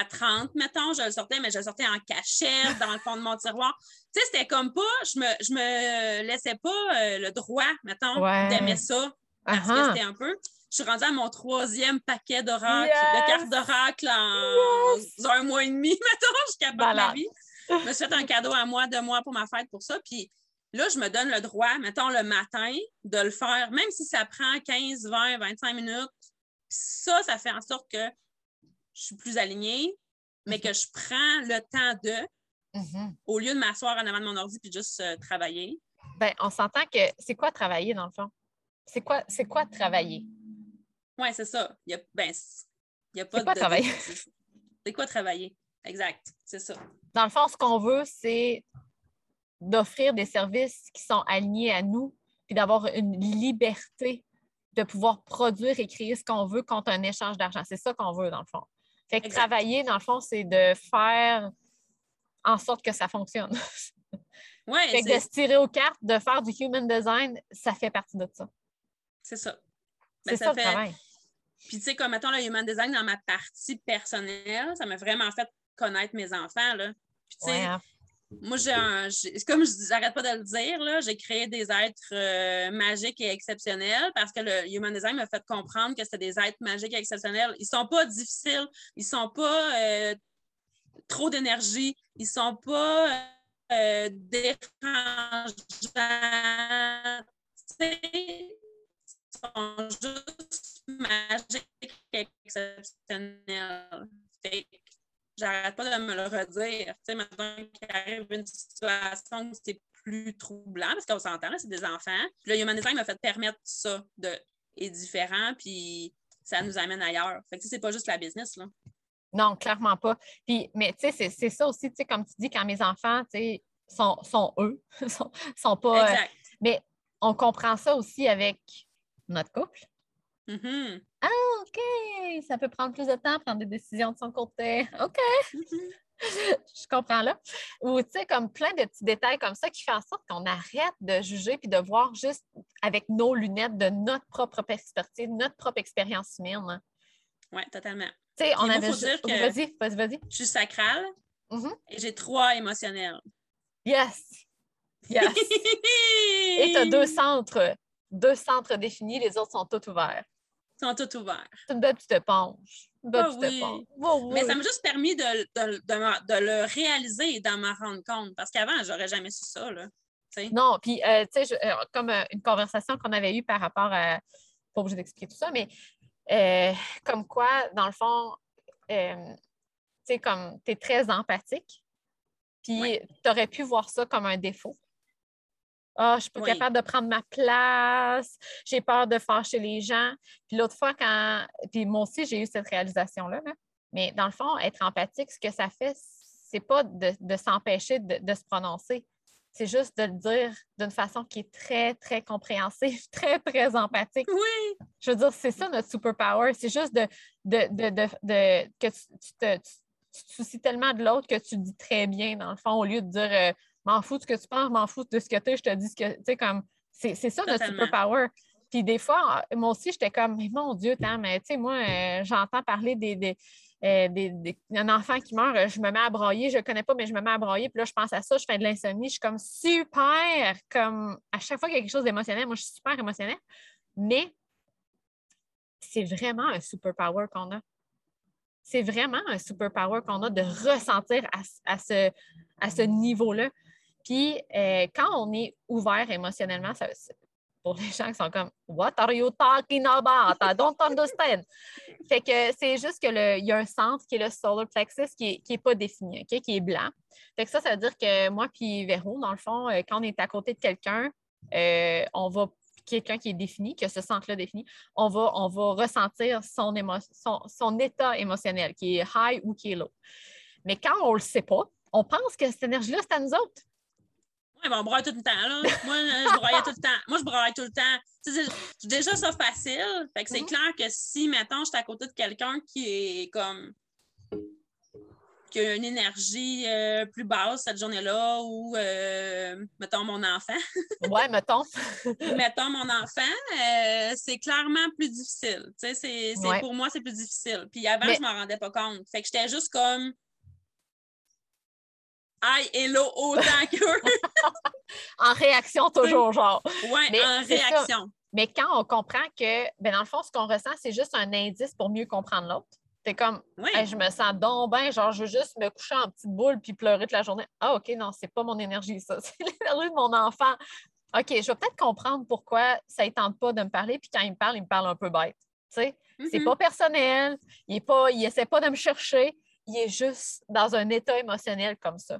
à 30, mettons, je le sortais, mais je le sortais en cachette, dans le fond de mon tiroir. Tu sais, c'était comme pas, je me, je me laissais pas euh, le droit, mettons, Ouais. d'aimer ça parce que Ah, c'était un peu. Je suis rendue à mon troisième paquet d'oracle, Yes! de cartes d'oracle en un mois et demi, mettons, je capote ma vie. Je me suis fait un cadeau à moi, de moi pour ma fête pour ça. Puis là, je me donne le droit, mettons, le matin, de le faire, même si ça prend 15, 20, 25 minutes. Puis ça, ça fait en sorte que je suis plus alignée, mais que je prends le temps de, mhm. au lieu de m'asseoir en avant de mon ordi puis juste euh, travailler. Ben, on s'entend que c'est quoi travailler, dans le fond? C'est quoi, c'est quoi travailler? Oui, c'est ça. Il y a, ben, a pas C'est quoi de- travailler? C'est quoi travailler? Exact, c'est ça. Dans le fond, ce qu'on veut, c'est d'offrir des services qui sont alignés à nous, puis d'avoir une liberté de pouvoir produire et créer ce qu'on veut contre un échange d'argent. C'est ça qu'on veut, dans le fond. Fait que Exact. travailler, dans le fond, c'est de faire en sorte que ça fonctionne. Ouais, fait que c'est- de se tirer aux cartes, de faire du human design, ça fait partie de ça. c'est ça. C'est Ben, ça, ça le fait- travail. Puis, tu sais, comme mettons le human design dans ma partie personnelle, ça m'a vraiment fait connaître mes enfants. Là. Puis, tu sais, Ouais, hein. moi, j'ai un. Comme j'arrête pas de le dire, là, j'ai créé des êtres euh, magiques et exceptionnels parce que le human design m'a fait comprendre que c'était des êtres magiques et exceptionnels. Ils sont pas difficiles, ils sont pas euh, trop d'énergie, ils sont pas euh, dérangeants. Ils sont juste magiques et que j'arrête pas de me le redire. Tu sais, maintenant qu'il arrive une situation où c'est plus troublant, parce qu'on s'entend, c'est des enfants. Puis le Human Design m'a fait permettre ça de est différent, puis ça nous amène ailleurs. Fait que c'est pas juste la business, là. Non, clairement pas. Puis, mais tu sais, c'est- ça aussi, tu sais, comme tu dis, quand mes enfants, tu sais, sont, sont eux, sont, sont pas. euh, Exact. mais on comprend ça aussi avec notre couple. Mhm. OK, ça peut prendre plus de temps, prendre des décisions de son côté. OK, je comprends là. Ou tu sais, comme plein de petits détails comme ça qui font en sorte qu'on arrête de juger puis de voir juste avec nos lunettes de notre propre expertise, notre propre expérience humaine. Oui, totalement. Tu sais, on moi, avait. faut dire que- Vas-y, vas-y, vas-y. Je suis sacrale Mhm. et j'ai trois émotionnels. Yes! Yes! Et tu as deux centres, deux centres définis, les autres sont tous ouverts. Sont tous ouverts. C'est une belle petite éponge. Une belle Ah petite oui. éponge. Oh Mais oui. ça m'a juste permis de, de- de le réaliser et d'en m'en rendre compte. Parce qu'avant, j'aurais jamais su ça. Là. Non, puis, euh, tu sais, euh, comme euh, une conversation qu'on avait eue par rapport à. Pas obligé d'expliquer tout ça, mais euh, comme quoi, dans le fond, euh, tu sais, comme tu es très empathique, puis Ouais. tu aurais pu voir ça comme un défaut. Ah, je suis pas Oui. capable de prendre ma place, j'ai peur de fâcher les gens. Puis l'autre fois, quand. Puis moi aussi, j'ai eu cette réalisation-là. là. Mais dans le fond, être empathique, ce que ça fait, c'est pas de, de s'empêcher de, de se prononcer. C'est juste de le dire d'une façon qui est très, très compréhensive, très, très empathique. Oui, Je veux dire, c'est ça notre superpower. C'est juste de, de, de, de- de- que tu, tu te, tu- tu te soucies tellement de l'autre que tu dis très bien, dans le fond, au lieu de dire euh, m'en fous de ce que tu penses, m'en fous de ce que tu es, je te dis ce que. Tu sais, comme. C'est c'est ça notre superpower. Puis des fois, moi aussi, j'étais comme, mais mon Dieu, tant, mais tu sais, moi, euh, j'entends parler des. des euh, des- des- d'un enfant qui meurt, je me mets à broyer, je ne le connais pas, mais je me mets à broyer, puis là, je pense à ça, je fais de l'insomnie, je suis comme super, comme à chaque fois qu'il y a quelque chose d'émotionnel, moi, je suis super émotionnelle, mais c'est vraiment un superpower qu'on a. C'est vraiment un superpower qu'on a de ressentir à, à ce, à ce niveau-là. Puis, euh, quand on est ouvert émotionnellement, ça, pour les gens qui sont comme What are you talking about? I don't understand. Fait que c'est juste qu'il y a un centre qui est le solar plexus qui n'est est pas défini, qui est blanc. Fait que ça, ça veut dire que moi puis Véro, dans le fond, euh, quand on est à côté de quelqu'un, euh, on va quelqu'un qui est défini, qui a ce centre-là défini, on va, on va ressentir son, son, son état émotionnel, qui est high ou qui est low. Mais quand on ne le sait pas, on pense que cette énergie-là, c'est à nous autres. Ouais, ben, on braille tout le temps, là. Moi, euh, je braille tout le temps. Moi, je tout le temps. C'est déjà ça facile. Fait que c'est Mhm. clair que si, maintenant, je suis à côté de quelqu'un qui est comme. qui a une énergie euh, plus basse cette journée-là, ou, euh, mettons, mon enfant. Ouais, mettons. mettons, mon enfant, euh, c'est clairement plus difficile. Tu sais, c'est, c'est- Ouais. pour moi, c'est plus difficile. Puis avant, Mais- je m'en rendais pas compte. Fait que j'étais juste comme. Aïe, hello, autant qu'eux. En réaction, toujours, genre. Mais en ça. réaction. Mais quand on comprend que, ben dans le fond, ce qu'on ressent, c'est juste un indice pour mieux comprendre l'autre. C'est comme, Oui. Hey, je me sens donc bien, genre, je veux juste me coucher en petite boule puis pleurer toute la journée. Ah, OK, non, c'est pas mon énergie, ça. C'est l'énergie de mon enfant. OK, je vais peut-être comprendre pourquoi ça ne tente pas de me parler, puis quand il me parle, il me parle un peu bête. Tu sais, c'est Mhm. pas personnel, il est pas, il essaie pas de me chercher, il est juste dans un état émotionnel comme ça.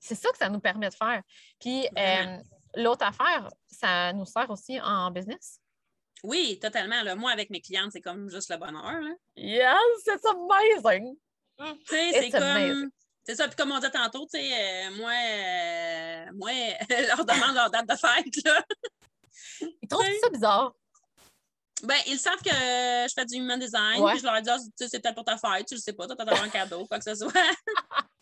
C'est ça que ça nous permet de faire. Puis, euh, l'autre affaire, ça nous sert aussi en business. Oui, totalement. Là. Moi, avec mes clientes, c'est comme juste le bonheur. là. Yes, it's amazing! Tu c'est It's amazing. comme. C'est ça. Puis comme on dit tantôt, tu sais, euh, moi, euh, moi, leur demande leur date de fête. Là. Ils trouvent ça bizarre. Ben, ils savent que je fais du human design, Ouais. puis je leur dis, ah, tu sais, c'est peut-être pour ta fête, tu le sais pas, toi, t'as un cadeau, quoi que ce soit.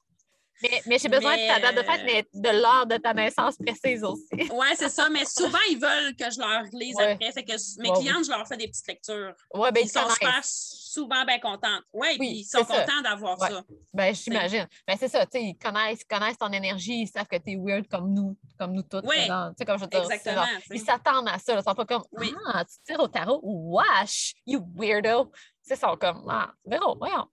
Mais, mais j'ai besoin de ta date de fête, Mais- de l'heure de ta naissance précise aussi. ouais, c'est ça, mais souvent, ils veulent que je leur lise Ouais. après. Fait que mes Ouais, clientes, je leur fais des petites lectures. Ouais, ben, ils sont super souvent bien contentes. Ouais, Oui, puis ils sont contents d'avoir ça. Ben, j'imagine. Ben, c'est ça, ils connaissent, ils connaissent ton énergie, ils savent que tu es weird comme nous, comme nous toutes. Oui, comme je Exactement. genre. Ils s'attendent à ça. Ils sont pas comme Oui. Ah, tu tires au tarot? Wesh, you weirdo. Ils sont comme Ah, Véro, voyons.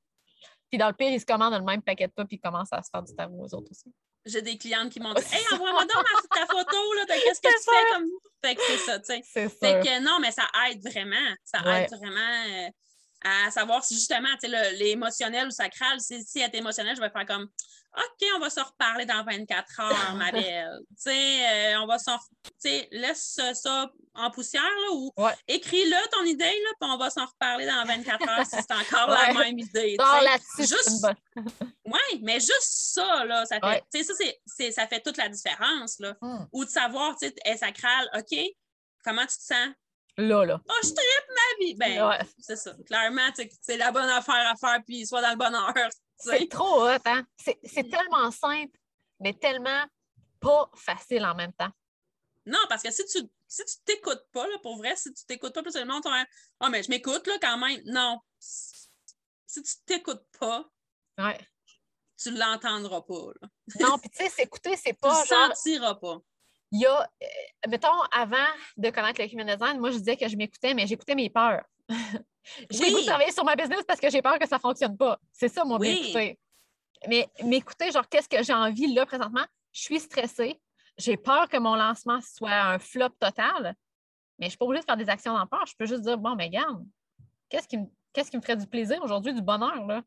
Puis dans le pire, ils se commandent le même paquet de toi puis ils commencent à se faire du tarot aux autres aussi. J'ai des clientes qui m'ont dit Hey, envoie-moi donc ma- ta photo, là, de qu'est-ce que tu fais comme. Fait que c'est ça, tu sais. C'est Fait que non, mais ça aide vraiment. Ça Ouais. aide vraiment euh, à savoir si justement, tu sais, le- l'émotionnel ou sacral, si, si être émotionnel, je vais faire comme OK, on va se reparler dans 24 heures, ma belle. tu sais, euh, on va s'en. Tu sais, laisse ça, en poussière, là, ou Ouais. écris-le ton idée, là, puis on va s'en reparler dans 24 heures si c'est encore la même idée. là-dessus, juste-. Oui, mais juste ça, là, ça fait, Ouais. tu sais, ça, ça fait toute la différence, là. Hmm. Ou de savoir, tu sais, est sacrale, OK, comment tu te sens? Là, là. Oh, je tripe ma vie! Ben, Ouais. c'est ça. Clairement, tu c'est la bonne affaire à faire, puis soit dans le bonheur. tu. C'est trop hot, hein? C'est tellement simple, mais tellement pas facile en même temps. Non, parce que si tu si tu t'écoutes pas, là, pour vrai, si tu t'écoutes pas, le tu vas Ah, mais je m'écoute, là, quand même. Non. Si tu t'écoutes pas, Ouais. tu l'entendras pas, là. Non, puis tu sais, s'écouter, c'est Tu pas le genre. sentiras pas. Il y a, euh, mettons, avant de connaître le human design, moi, je disais que je m'écoutais, mais j'écoutais mes peurs. j'ai Oui. le goût de travailler sur ma business parce que j'ai peur que ça ne fonctionne pas. C'est ça, mon Oui. Mais m'écouter, genre, qu'est-ce que j'ai envie là présentement? Je suis stressée. J'ai peur que mon lancement soit un flop total, mais je ne suis pas obligée de faire des actions dans peur. Je peux juste dire, bon, mais regarde, qu'est-ce qui, me- qu'est-ce qui me ferait du plaisir aujourd'hui, du bonheur, là?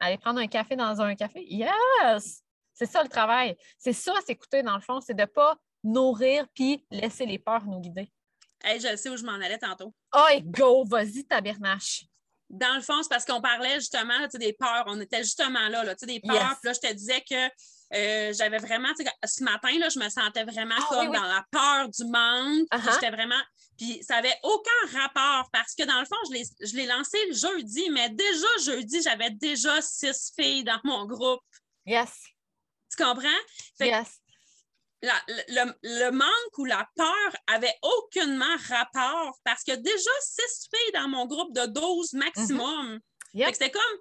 Aller prendre un café dans un café? Yes! C'est ça le travail. C'est ça, s'écouter, dans le fond, c'est de ne pas nourrir puis laisser les peurs nous guider. Hey, je sais où je m'en allais tantôt. Oh, et go! Vas-y, tabernache! Dans le fond, c'est parce qu'on parlait justement là, des peurs. On était justement là, là tu sais, des peurs. Yes. Puis là, je te disais que euh, j'avais vraiment, ce matin, là, je me sentais vraiment Ah, comme oui, oui. dans la peur du manque. Puis Uh-huh. J'étais vraiment. Puis ça n'avait aucun rapport parce que dans le fond, je l'ai- lancé le jeudi, mais déjà jeudi, j'avais déjà six filles dans mon groupe. Yes! Tu comprends? Fait Yes! La- le, le manque ou la peur avait aucunement rapport parce que déjà six filles dans mon groupe de 12 maximum. Que c'était comme,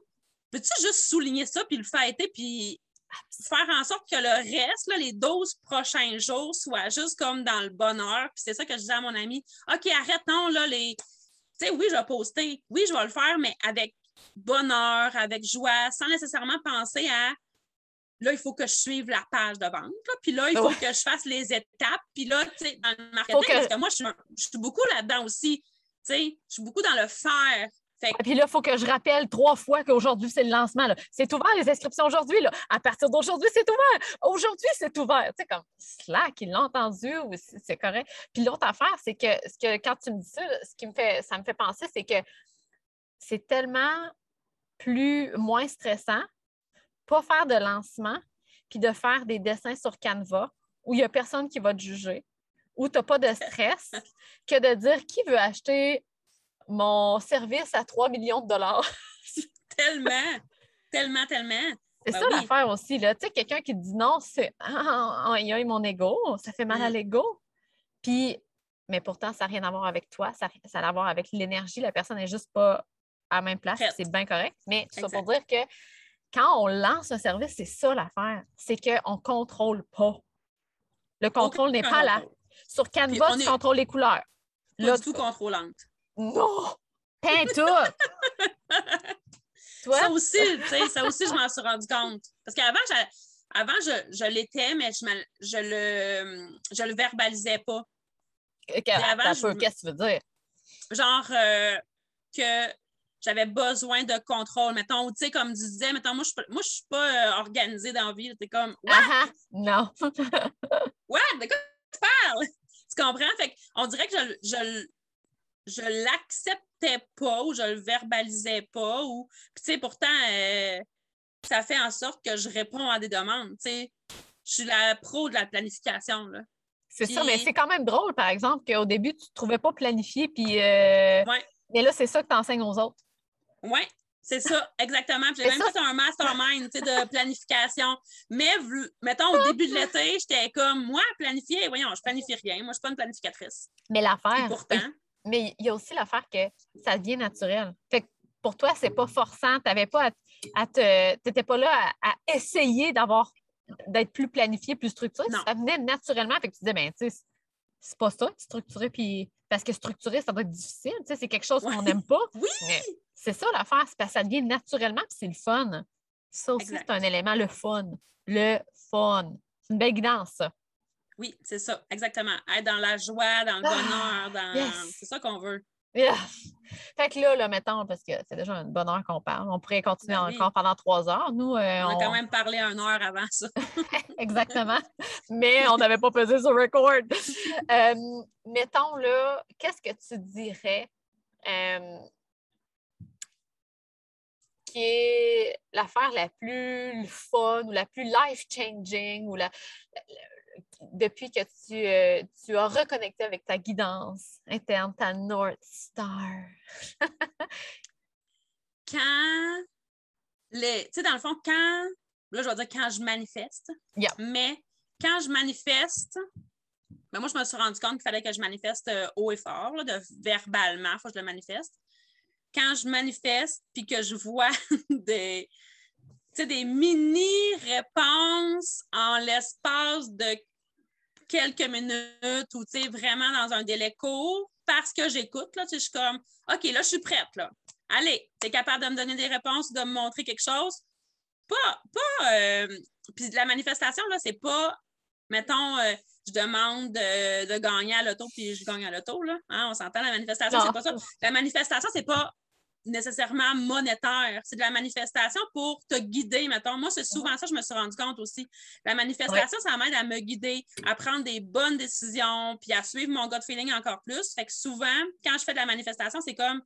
peux-tu juste souligner ça puis le fêter puis faire en sorte que le reste, là, les 12 prochains jours, soient juste comme dans le bonheur? Puis c'est ça que je disais à mon ami. OK, arrêtons là les. Tu sais, oui, je vais poster. Oui, je vais le faire, mais avec bonheur, avec joie, sans nécessairement penser à là, il faut que je suive la page de vente. là, Puis là, il faut Ouais. que je fasse les étapes. Puis là, tu sais, dans le marketing, que- parce que moi, je suis, un- je suis beaucoup là-dedans aussi. Tu sais, je suis beaucoup dans le faire. Fait que Et puis là, il faut que je rappelle trois fois qu'aujourd'hui, c'est le lancement. C'est ouvert les inscriptions aujourd'hui. À partir d'aujourd'hui, c'est ouvert. Aujourd'hui, c'est ouvert. Tu sais, comme Slack, ils l'ont entendu ou c'est c'est correct. Puis l'autre affaire, c'est que, ce que quand tu me dis ça, ce qui me fait, ça me fait penser, c'est que c'est tellement plus moins stressant pas faire de lancement puis de faire des dessins sur Canva où il n'y a personne qui va te juger, où tu n'as pas de stress, que de dire qui veut acheter mon service à 3 millions de dollars? tellement, tellement, tellement. C'est Ben ça oui. l'affaire aussi. Là. Tu sais, quelqu'un qui te dit non, c'est ah, il y a mon ego, ça fait mal à Mm. l'ego. Puis, mais pourtant, ça n'a rien à voir avec toi, ça, ça a à voir avec l'énergie. La personne n'est juste pas à la même place, c'est bien correct. Mais ça pour dire que quand on lance un service, c'est ça l'affaire. C'est qu'on ne contrôle pas. Le contrôle n'est pas là. Sur Canva, on tu est- contrôles les couleurs. Là, du tout contrôlante. Non! Peins tout! Toi? Ça aussi, tu sais, ça aussi, je m'en suis rendu compte. Parce qu'avant, je, avant, je, je l'étais, mais je, je, le, je le verbalisais pas. Avant, je Qu'est-ce que tu veux dire? Genre euh, que j'avais besoin de contrôle. Mettons, tu sais, comme tu disais, mettons, moi, je je suis pas euh, organisée dans la vie. T'es comme, what? Ah ah! Non. What? De quoi tu parles? Tu comprends? Fait on dirait que je, je, je l'acceptais pas ou je le verbalisais pas. Ou... Puis, tu sais, pourtant, euh, ça fait en sorte que je réponds à des demandes. Tu sais, je suis la pro de la planification. Là. C'est ça, mais c'est quand même drôle, par exemple, qu'au début, tu ne te trouvais pas planifié, puis euh, Ouais. Mais là, c'est ça que tu enseignes aux autres. Oui, c'est ça, exactement. J'ai même ça, fait un mastermind de planification. Mais, mettons, au début de l'été, j'étais comme, moi, planifier, voyons, je planifie rien. Moi, je suis pas une planificatrice. Mais l'affaire, pourtant, mais il y a aussi l'affaire que ça devient naturel. Fait que pour toi, c'est pas forçant. Tu n'avais pas à, à te. T'étais pas là à, à essayer d'avoir d'être plus planifié, plus structuré. Non. Ça venait naturellement. Fait que tu disais, ben, tu sais, c'est pas ça, structuré, puis. Parce que structuré, ça doit être difficile. Tu sais, c'est quelque chose Ouais. qu'on n'aime pas. oui, Mais c'est ça l'affaire, c'est parce que ça devient naturellement, puis c'est le fun. Ça aussi, c'est un élément, le fun. Le fun. C'est une belle guidance, ça. oui, c'est ça, exactement. Être dans la joie, dans le Ah, bonheur, dans... yes. c'est ça qu'on veut. Yeah. Fait que là, là, mettons, parce que c'est déjà une bonne heure qu'on parle, on pourrait continuer Ben oui. encore pendant trois heures. Nous, euh, On a quand même parlé une heure avant ça. exactement, mais on n'avait pas pesé sur record. Euh, mettons, là, qu'est-ce que tu dirais euh, qui est l'affaire la plus fun ou la plus life-changing ou la- depuis que tu, euh, tu as reconnecté avec ta guidance interne, ta North Star? quand les. Tu sais, dans le fond, quand. Là, je vais dire quand je manifeste. Yeah. Mais quand je manifeste, ben moi, je me suis rendu compte qu'il fallait que je manifeste euh, haut et fort, là, de, verbalement, il faut que je le manifeste. Quand je manifeste, puis que je vois des, sais, des mini-réponses en l'espace de quelques minutes ou tu sais, vraiment dans un délai court, parce que j'écoute, là, tu sais, je suis comme, OK, là, je suis prête, là. Allez, tu es capable de me donner des réponses, de me montrer quelque chose? Pas, pas, euh, puis la manifestation, là, c'est pas, mettons, euh, je demande de, de gagner à l'auto, puis je gagne à l'auto, là. Hein, on s'entend, la manifestation, c'est pas ça. La manifestation, c'est pas nécessairement monétaire. C'est de la manifestation pour te guider, mettons. Moi, c'est souvent ça, je me suis rendu compte aussi. La manifestation, ça m'aide à me guider, à prendre des bonnes décisions, puis à suivre mon gut feeling encore plus. Fait que souvent, quand je fais de la manifestation, c'est comme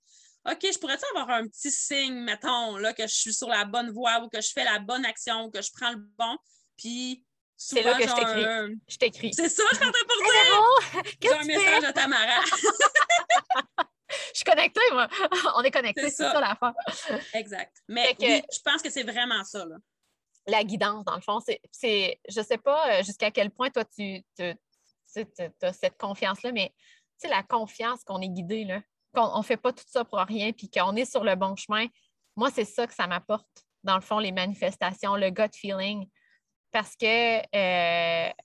OK, je pourrais-tu avoir un petit signe, mettons, là, que je suis sur la bonne voie ou que je fais la bonne action ou que je prends le bon? Puis C'est là que je genre, t'écris. euh, Je t'écris. C'est ça, je suis en train pour dire. J'ai un message à Tamara. Je suis connectée, moi. On est connectés, C'est ça. ça, l'affaire. exact. Mais Fait que- oui, je pense que c'est vraiment ça. Là. La guidance, dans le fond, c'est. Je ne sais pas euh, jusqu'à quel point toi, tu as cette confiance-là, mais tu sais, la confiance qu'on est guidé, là, qu'on ne fait pas tout ça pour rien, puis qu'on est sur le bon chemin. Moi, c'est ça que ça m'apporte, dans le fond, les manifestations, le gut feeling. Parce que euh, tu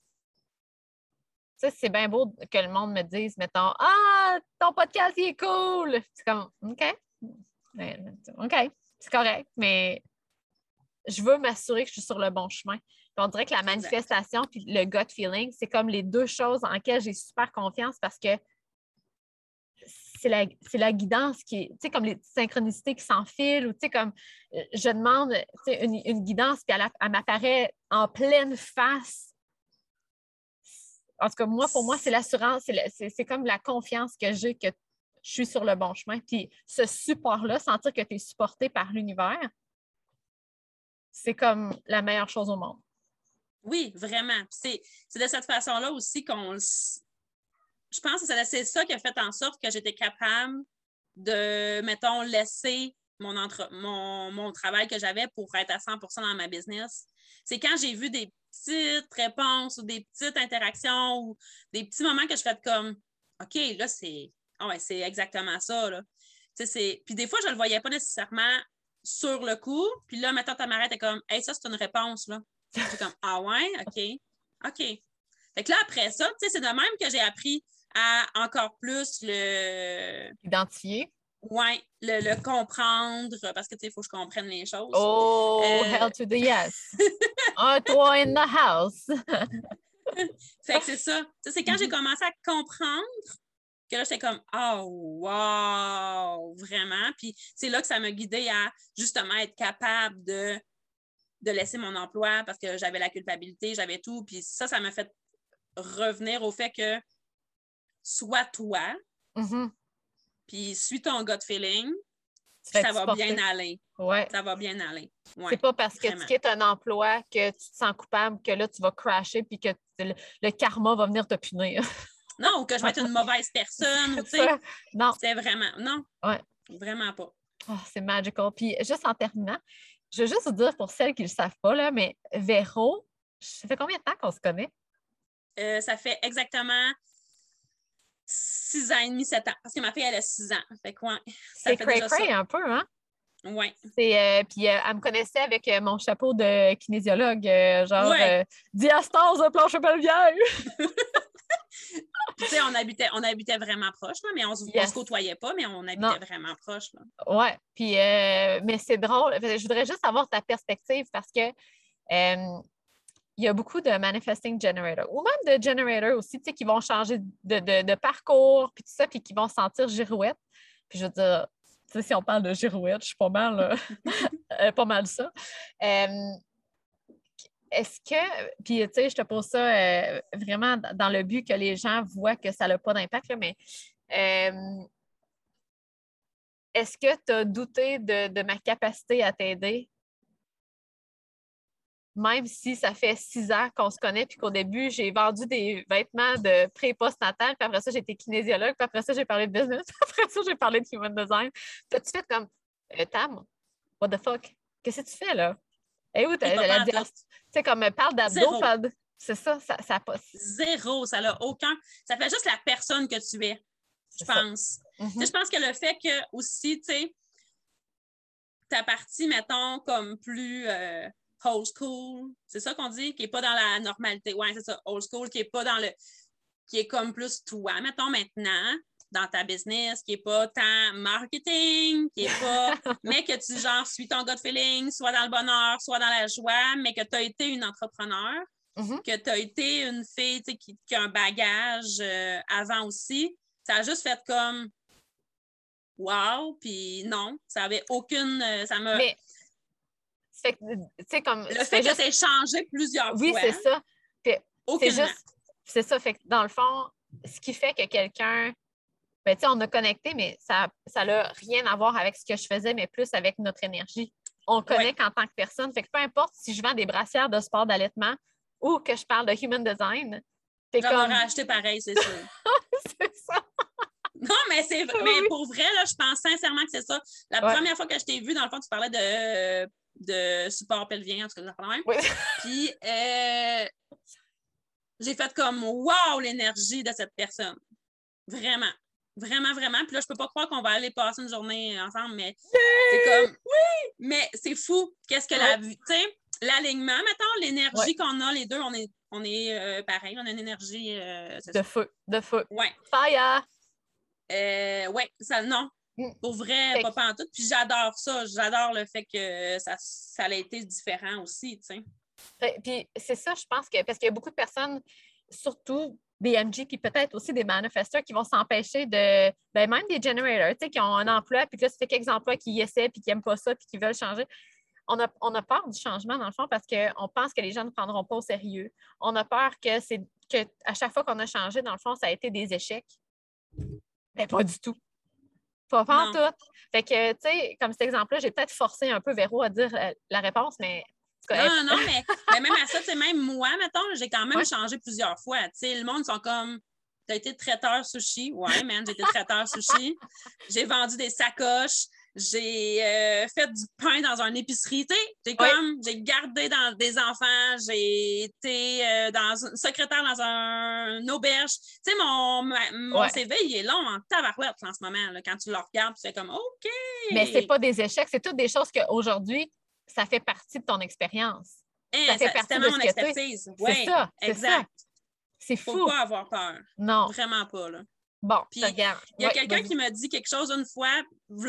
sais, c'est bien beau que le monde me dise, mettons, Ah, ton podcast, il est cool. C'est comme, OK. OK, c'est correct, mais je veux m'assurer que je suis sur le bon chemin. Puis on dirait que la manifestation puis le gut feeling, c'est comme les deux choses en lesquelles j'ai super confiance parce que c'est la, guidance qui est, tu sais, comme les synchronicités qui s'enfilent ou, tu sais, comme euh, je demande, tu sais, une, une guidance puis elle, elle m'apparaît en pleine face. En tout cas, moi, pour moi, c'est l'assurance, c'est, le- c'est- c'est comme la confiance que j'ai que je suis sur le bon chemin. Puis ce support-là, sentir que tu es supporté par l'univers, c'est comme la meilleure chose au monde. Oui, vraiment. C'est c'est de cette façon-là aussi qu'on Je pense que c'est ça qui a fait en sorte que j'étais capable de, mettons, laisser mon, entre... mon, travail que j'avais pour être à 100% dans ma business. C'est quand j'ai vu des petites réponses ou des petites interactions ou des petits moments que je fais comme OK, là, c'est ah ouais, c'est exactement ça. Là. Puis des fois, je ne le voyais pas nécessairement sur le coup. Puis là, mettons, ta mère était comme Hey, ça, c'est une réponse. là. J'ai comme Ah ouais, OK. OK. Fait que là, après ça, c'est de même que j'ai appris à encore plus le Identifier. Ouais, le, le comprendre parce que tu sais, il faut que je comprenne les choses. Oh, Euh, hell to the yes. Un, toi in the house. Fait que c'est ça. C'est quand j'ai Mhm. commencé à comprendre que là, j'étais comme Oh wow! Vraiment. Puis c'est là que ça m'a guidée à justement être capable de, de laisser mon emploi parce que j'avais la culpabilité, j'avais tout. Puis ça, ça m'a fait revenir au fait que sois toi, Mhm. Puis suis ton gut feeling, ça va bien aller. Ouais. Ça va bien aller. Ouais. C'est pas parce que vraiment. tu quittes un emploi que tu te sens coupable que là, tu vas crasher puis que le, le karma va venir te punir. Non, ou que je vais être une mauvaise personne. tu sais, Non, C'était vraiment. Non. Ouais. Vraiment pas. Oh, c'est magical. Puis juste en terminant, je veux juste vous dire pour celles qui ne le savent pas, là, mais Véro, ça fait combien de temps qu'on se connaît? Euh, ça fait exactement six ans et demi, sept ans. Parce que ma fille, elle a six ans. Fait que, ouais, C'est cray-cray un peu, hein? Ouais. C'est, euh, puis euh, elle me connaissait avec euh, mon chapeau de kinésiologue, euh, genre Ouais. diastase de planche pelvière. Puis, tu sais, on habitait, on habitait vraiment proche, là, mais on, Yes. se côtoyait pas, mais on habitait Non. vraiment proche. Ouais, puis mais c'est drôle. Je voudrais juste avoir ta perspective parce que il y a beaucoup de manifesting generators ou même de generators aussi, tu sais, qui vont changer de, de- parcours, puis tout ça, puis qui vont se sentir girouette. Puis je veux dire, tu sais, si on parle de girouette, je suis pas mal, euh, euh, pas mal ça. Euh, est-ce que, puis tu sais, je te pose ça vraiment dans le but que les gens voient que ça n'a pas d'impact, mais est-ce que tu as douté de, de ma capacité à t'aider? Même si ça fait six ans qu'on se connaît, puis qu'au début, j'ai vendu des vêtements de pré-post-natal, puis après ça, été kinésiologue, puis après ça, j'ai parlé de business, puis après ça, j'ai parlé de human design. T'as-tu fait comme, euh, Tam, what the fuck? Qu'est-ce que tu fais là? Et où t'as la Tu sais, comme parle d'abdos, parle de- C'est ça, ça, ça passe. Zéro, ça n'a aucun. Ça fait juste la personne que tu es, je pense. Tu sais, Je pense que le fait que aussi, tu sais, ta partie, mettons, comme plus euh, old school, c'est ça qu'on dit, qui n'est pas dans la normalité. Ouais, c'est ça, old school, qui n'est pas dans le. qui est comme plus toi, mettons, maintenant, dans ta business, qui n'est pas tant marketing, qui est pas. mais que tu, genre, suis ton gut feeling, soit dans le bonheur, soit dans la joie, mais que tu as été une entrepreneur Mhm. que tu as été une fille tu sais, qui, qui a un bagage euh, avant aussi, ça a juste fait comme Wow, puis non, ça avait aucune. euh, ça m'a. Mais, c'est que, tu sais, comme. Le fait que juste- changé plusieurs Oui, fois. c'est ça. C'est juste, c'est ça. Fait que dans le fond, ce qui fait que quelqu'un, ben, tu sais, on a connecté, mais ça n'a rien à voir avec ce que je faisais, mais plus avec notre énergie. On connecte en tant que personne. Fait que peu importe si je vends des brassières de sport d'allaitement ou que je parle de human design, c'est J'en comme. acheté pareil, c'est sûr. c'est ça. non, mais c'est Oui. mais pour vrai, là, je pense sincèrement que c'est ça. La Ouais. première fois que je t'ai vu, dans le fond, tu parlais de, de support pelvien, en tout cas, même. Oui. Puis, euh, j'ai fait comme wow l'énergie de cette personne. Vraiment. Vraiment, vraiment. Puis là, je peux pas croire qu'on va aller passer une journée ensemble, mais c'est comme oui! Mais c'est fou. Qu'est-ce que la vue? Tu sais, l'alignement, mettons, l'énergie Ouais. qu'on a, les deux, on est, on est euh, pareil. On a une énergie. euh, De ça. feu, de feu. Ouais. Fire! Euh, ouais, ça, non. Pour vrai, pas pantoute. Puis j'adore ça. J'adore le fait que ça, ça a été différent aussi, tu sais. Puis c'est ça, je pense que parce qu'il y a beaucoup de personnes, surtout des MG, puis peut-être aussi des manifesteurs qui vont s'empêcher de, ben même des generators, tu sais, qui ont un emploi, puis que là, ça fait quelques emplois qui y essaient, puis qui n'aiment pas ça, puis qui veulent changer. On a, on a peur du changement, dans le fond, parce qu'on pense que les gens ne prendront pas au sérieux. On a peur que c'est que à chaque fois qu'on a changé, dans le fond, ça a été des échecs. Mais pas du tout. Pas, pas en tout. Fait que, tu sais, comme cet exemple-là, j'ai peut-être forcé un peu Véro à dire euh, la réponse, mais. Non, non, non, mais, mais même à ça, tu sais, même moi, mettons, j'ai quand même Ouais. changé plusieurs fois. Tu sais, le monde sont comme. T'as été traiteur sushi. Ouais, man, j'ai été traiteur sushi. J'ai vendu des sacoches. J'ai euh, fait du pain dans une épicerie. Tu j'ai. J'ai gardé dans des enfants. J'ai été euh, dans une secrétaire dans un, une auberge. Tu sais, mon, ma- mon Ouais. CV, il est long en tabarouette en ce moment. Là, quand tu le regardes, c'est comme OK. Mais c'est pas des échecs, c'est toutes des choses qu'aujourd'hui, ça fait partie de ton expérience. Hein, ça fait ça- partie c'est de ce mon expertise. Ça, c'est ça. exact. C'est Faut fou. pas avoir peur. Non. Vraiment pas, là. Bon, Puis, regarde. Il y a Ouais, quelqu'un qui m'a dit quelque chose une fois,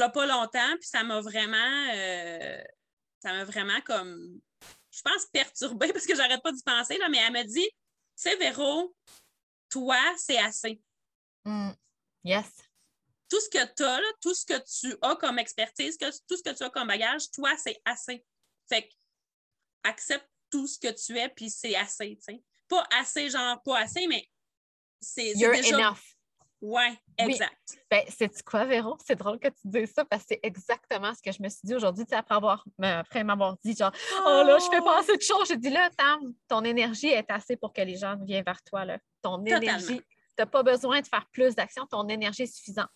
a pas longtemps, puis ça m'a vraiment. euh, ça m'a vraiment comme. Je pense perturbée parce que j'arrête pas d'y penser, là, mais elle m'a dit Tu sais, Véro, toi, c'est assez. Mm. Yes. Tout ce que tu as, là, tout ce que tu as comme expertise, que, tout ce que tu as comme bagage, toi, c'est assez. Fait que accepte tout ce que tu es, puis c'est assez, tu sais. Pas assez, genre pas assez, mais c'est c'est You're déjà. enough. Ouais, Oui. exact. Ben, sais-tu quoi, Véro? C'est drôle que tu dises ça parce que c'est exactement ce que je me suis dit aujourd'hui, tu sais, après avoir, mais après m'avoir dit, genre, oh là, je fais pas assez de choses. J'ai dit là, Tam, ton énergie est assez pour que les gens viennent vers toi, là. Ton Totalement. énergie Tu n'as pas besoin de faire plus d'actions, ton énergie est suffisante.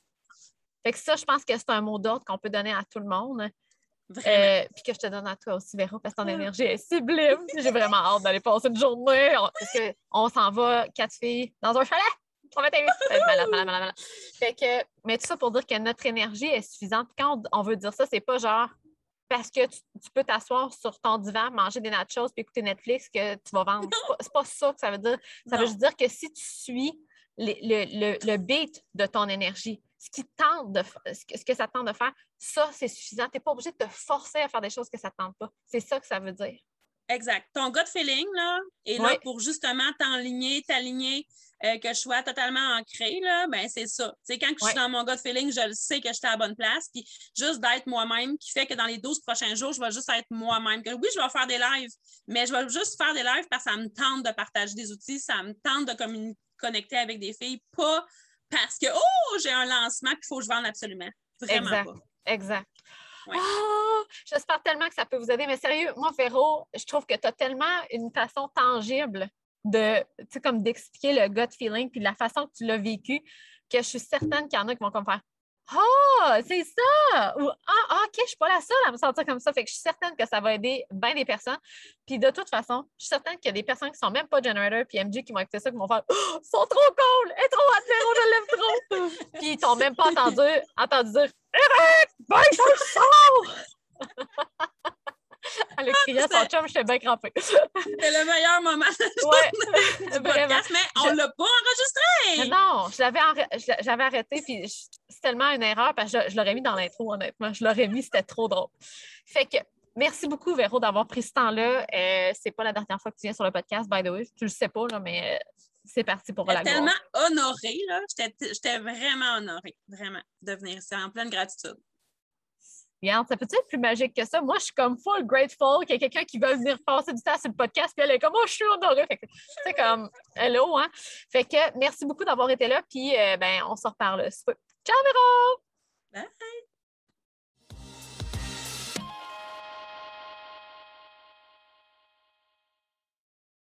Fait que ça, je pense que c'est un mot d'ordre qu'on peut donner à tout le monde. Euh, puis que je te donne à toi aussi, Véro, parce que ton énergie est sublime. J'ai vraiment hâte d'aller passer une journée. parce qu'on s'en va, quatre filles, dans un chalet. On va malade, malade, malade, Fait que, mais tout ça pour dire que notre énergie est suffisante. quand on, veut dire ça, c'est pas genre parce que tu, peux t'asseoir sur ton divan, manger des nachos puis écouter Netflix que tu vas vendre. C'est pas, pas, ça que ça veut dire. Ça veut juste dire que si tu suis le, le, le beat de ton énergie, ce, qui tente de, ce que ça tente de faire, ça, c'est suffisant. Tu n'es pas obligé de te forcer à faire des choses que ça ne tente pas. C'est ça que ça veut dire. Exact. Ton gut feeling là, est là pour justement t'enligner, t'aligner, euh, que je sois totalement ancré, là, ben c'est ça. C'est quand je suis dans mon gut feeling, je le sais que j'étais à la bonne place. Puis juste d'être moi-même qui fait que dans les 12 prochains jours, je vais juste être moi-même. Que oui, je vais faire des lives, mais je vais juste faire des lives parce que ça me tente de partager des outils, ça me tente de connecter avec des filles, pas parce que, oh, j'ai un lancement qu'il faut que je vende absolument. Vraiment exact. pas. Exact. Oh, j'espère tellement que ça peut vous aider. Mais sérieux, moi, Véro, je trouve que tu as tellement une façon tangible de, tu sais, comme d'expliquer le gut feeling puis la façon que tu l'as vécu, que je suis certaine qu'il y en a qui vont comme faire ah, c'est ça! Ou Ah, ah, OK, je suis pas la seule à me sentir comme ça. Fait que je suis certaine que ça va aider bien des personnes. Puis de toute façon, je suis certaine qu'il y a des personnes qui sont même pas generator puis MG qui vont écouter ça, qui vont faire oh, ils sont trop cool! Elle est trop hâte, je l'aime trop! puis ils t'ont même pas entendu, entendu dire Eric, ben, je sors! Elle a crié à son chum, j'étais bien crampée. C'est le meilleur moment ouais, du podcast, mais on ne l'a pas enregistré! Non, je l'avais arrêté, puis c'est tellement une erreur, parce que je, l'aurais mis dans l'intro, honnêtement. Je l'aurais mis, c'était trop drôle. Fait que, merci beaucoup, Véro, d'avoir pris ce temps-là. Euh, c'est pas la dernière fois que tu viens sur le podcast, by the way. Tu le sais pas, là, mais euh, c'est parti pour la tellement honorée, là. J'étais vraiment honorée, vraiment, de venir ici en pleine gratitude ça peut être plus magique que ça? Moi, je suis comme full grateful qu'il y ait quelqu'un qui veut venir passer du temps sur le podcast, puis elle est comme, oh, je suis honorée. c'est comme, hello, hein? Fait que merci beaucoup d'avoir été là, puis euh, ben, on se reparle. Ciao, Véro! Bye!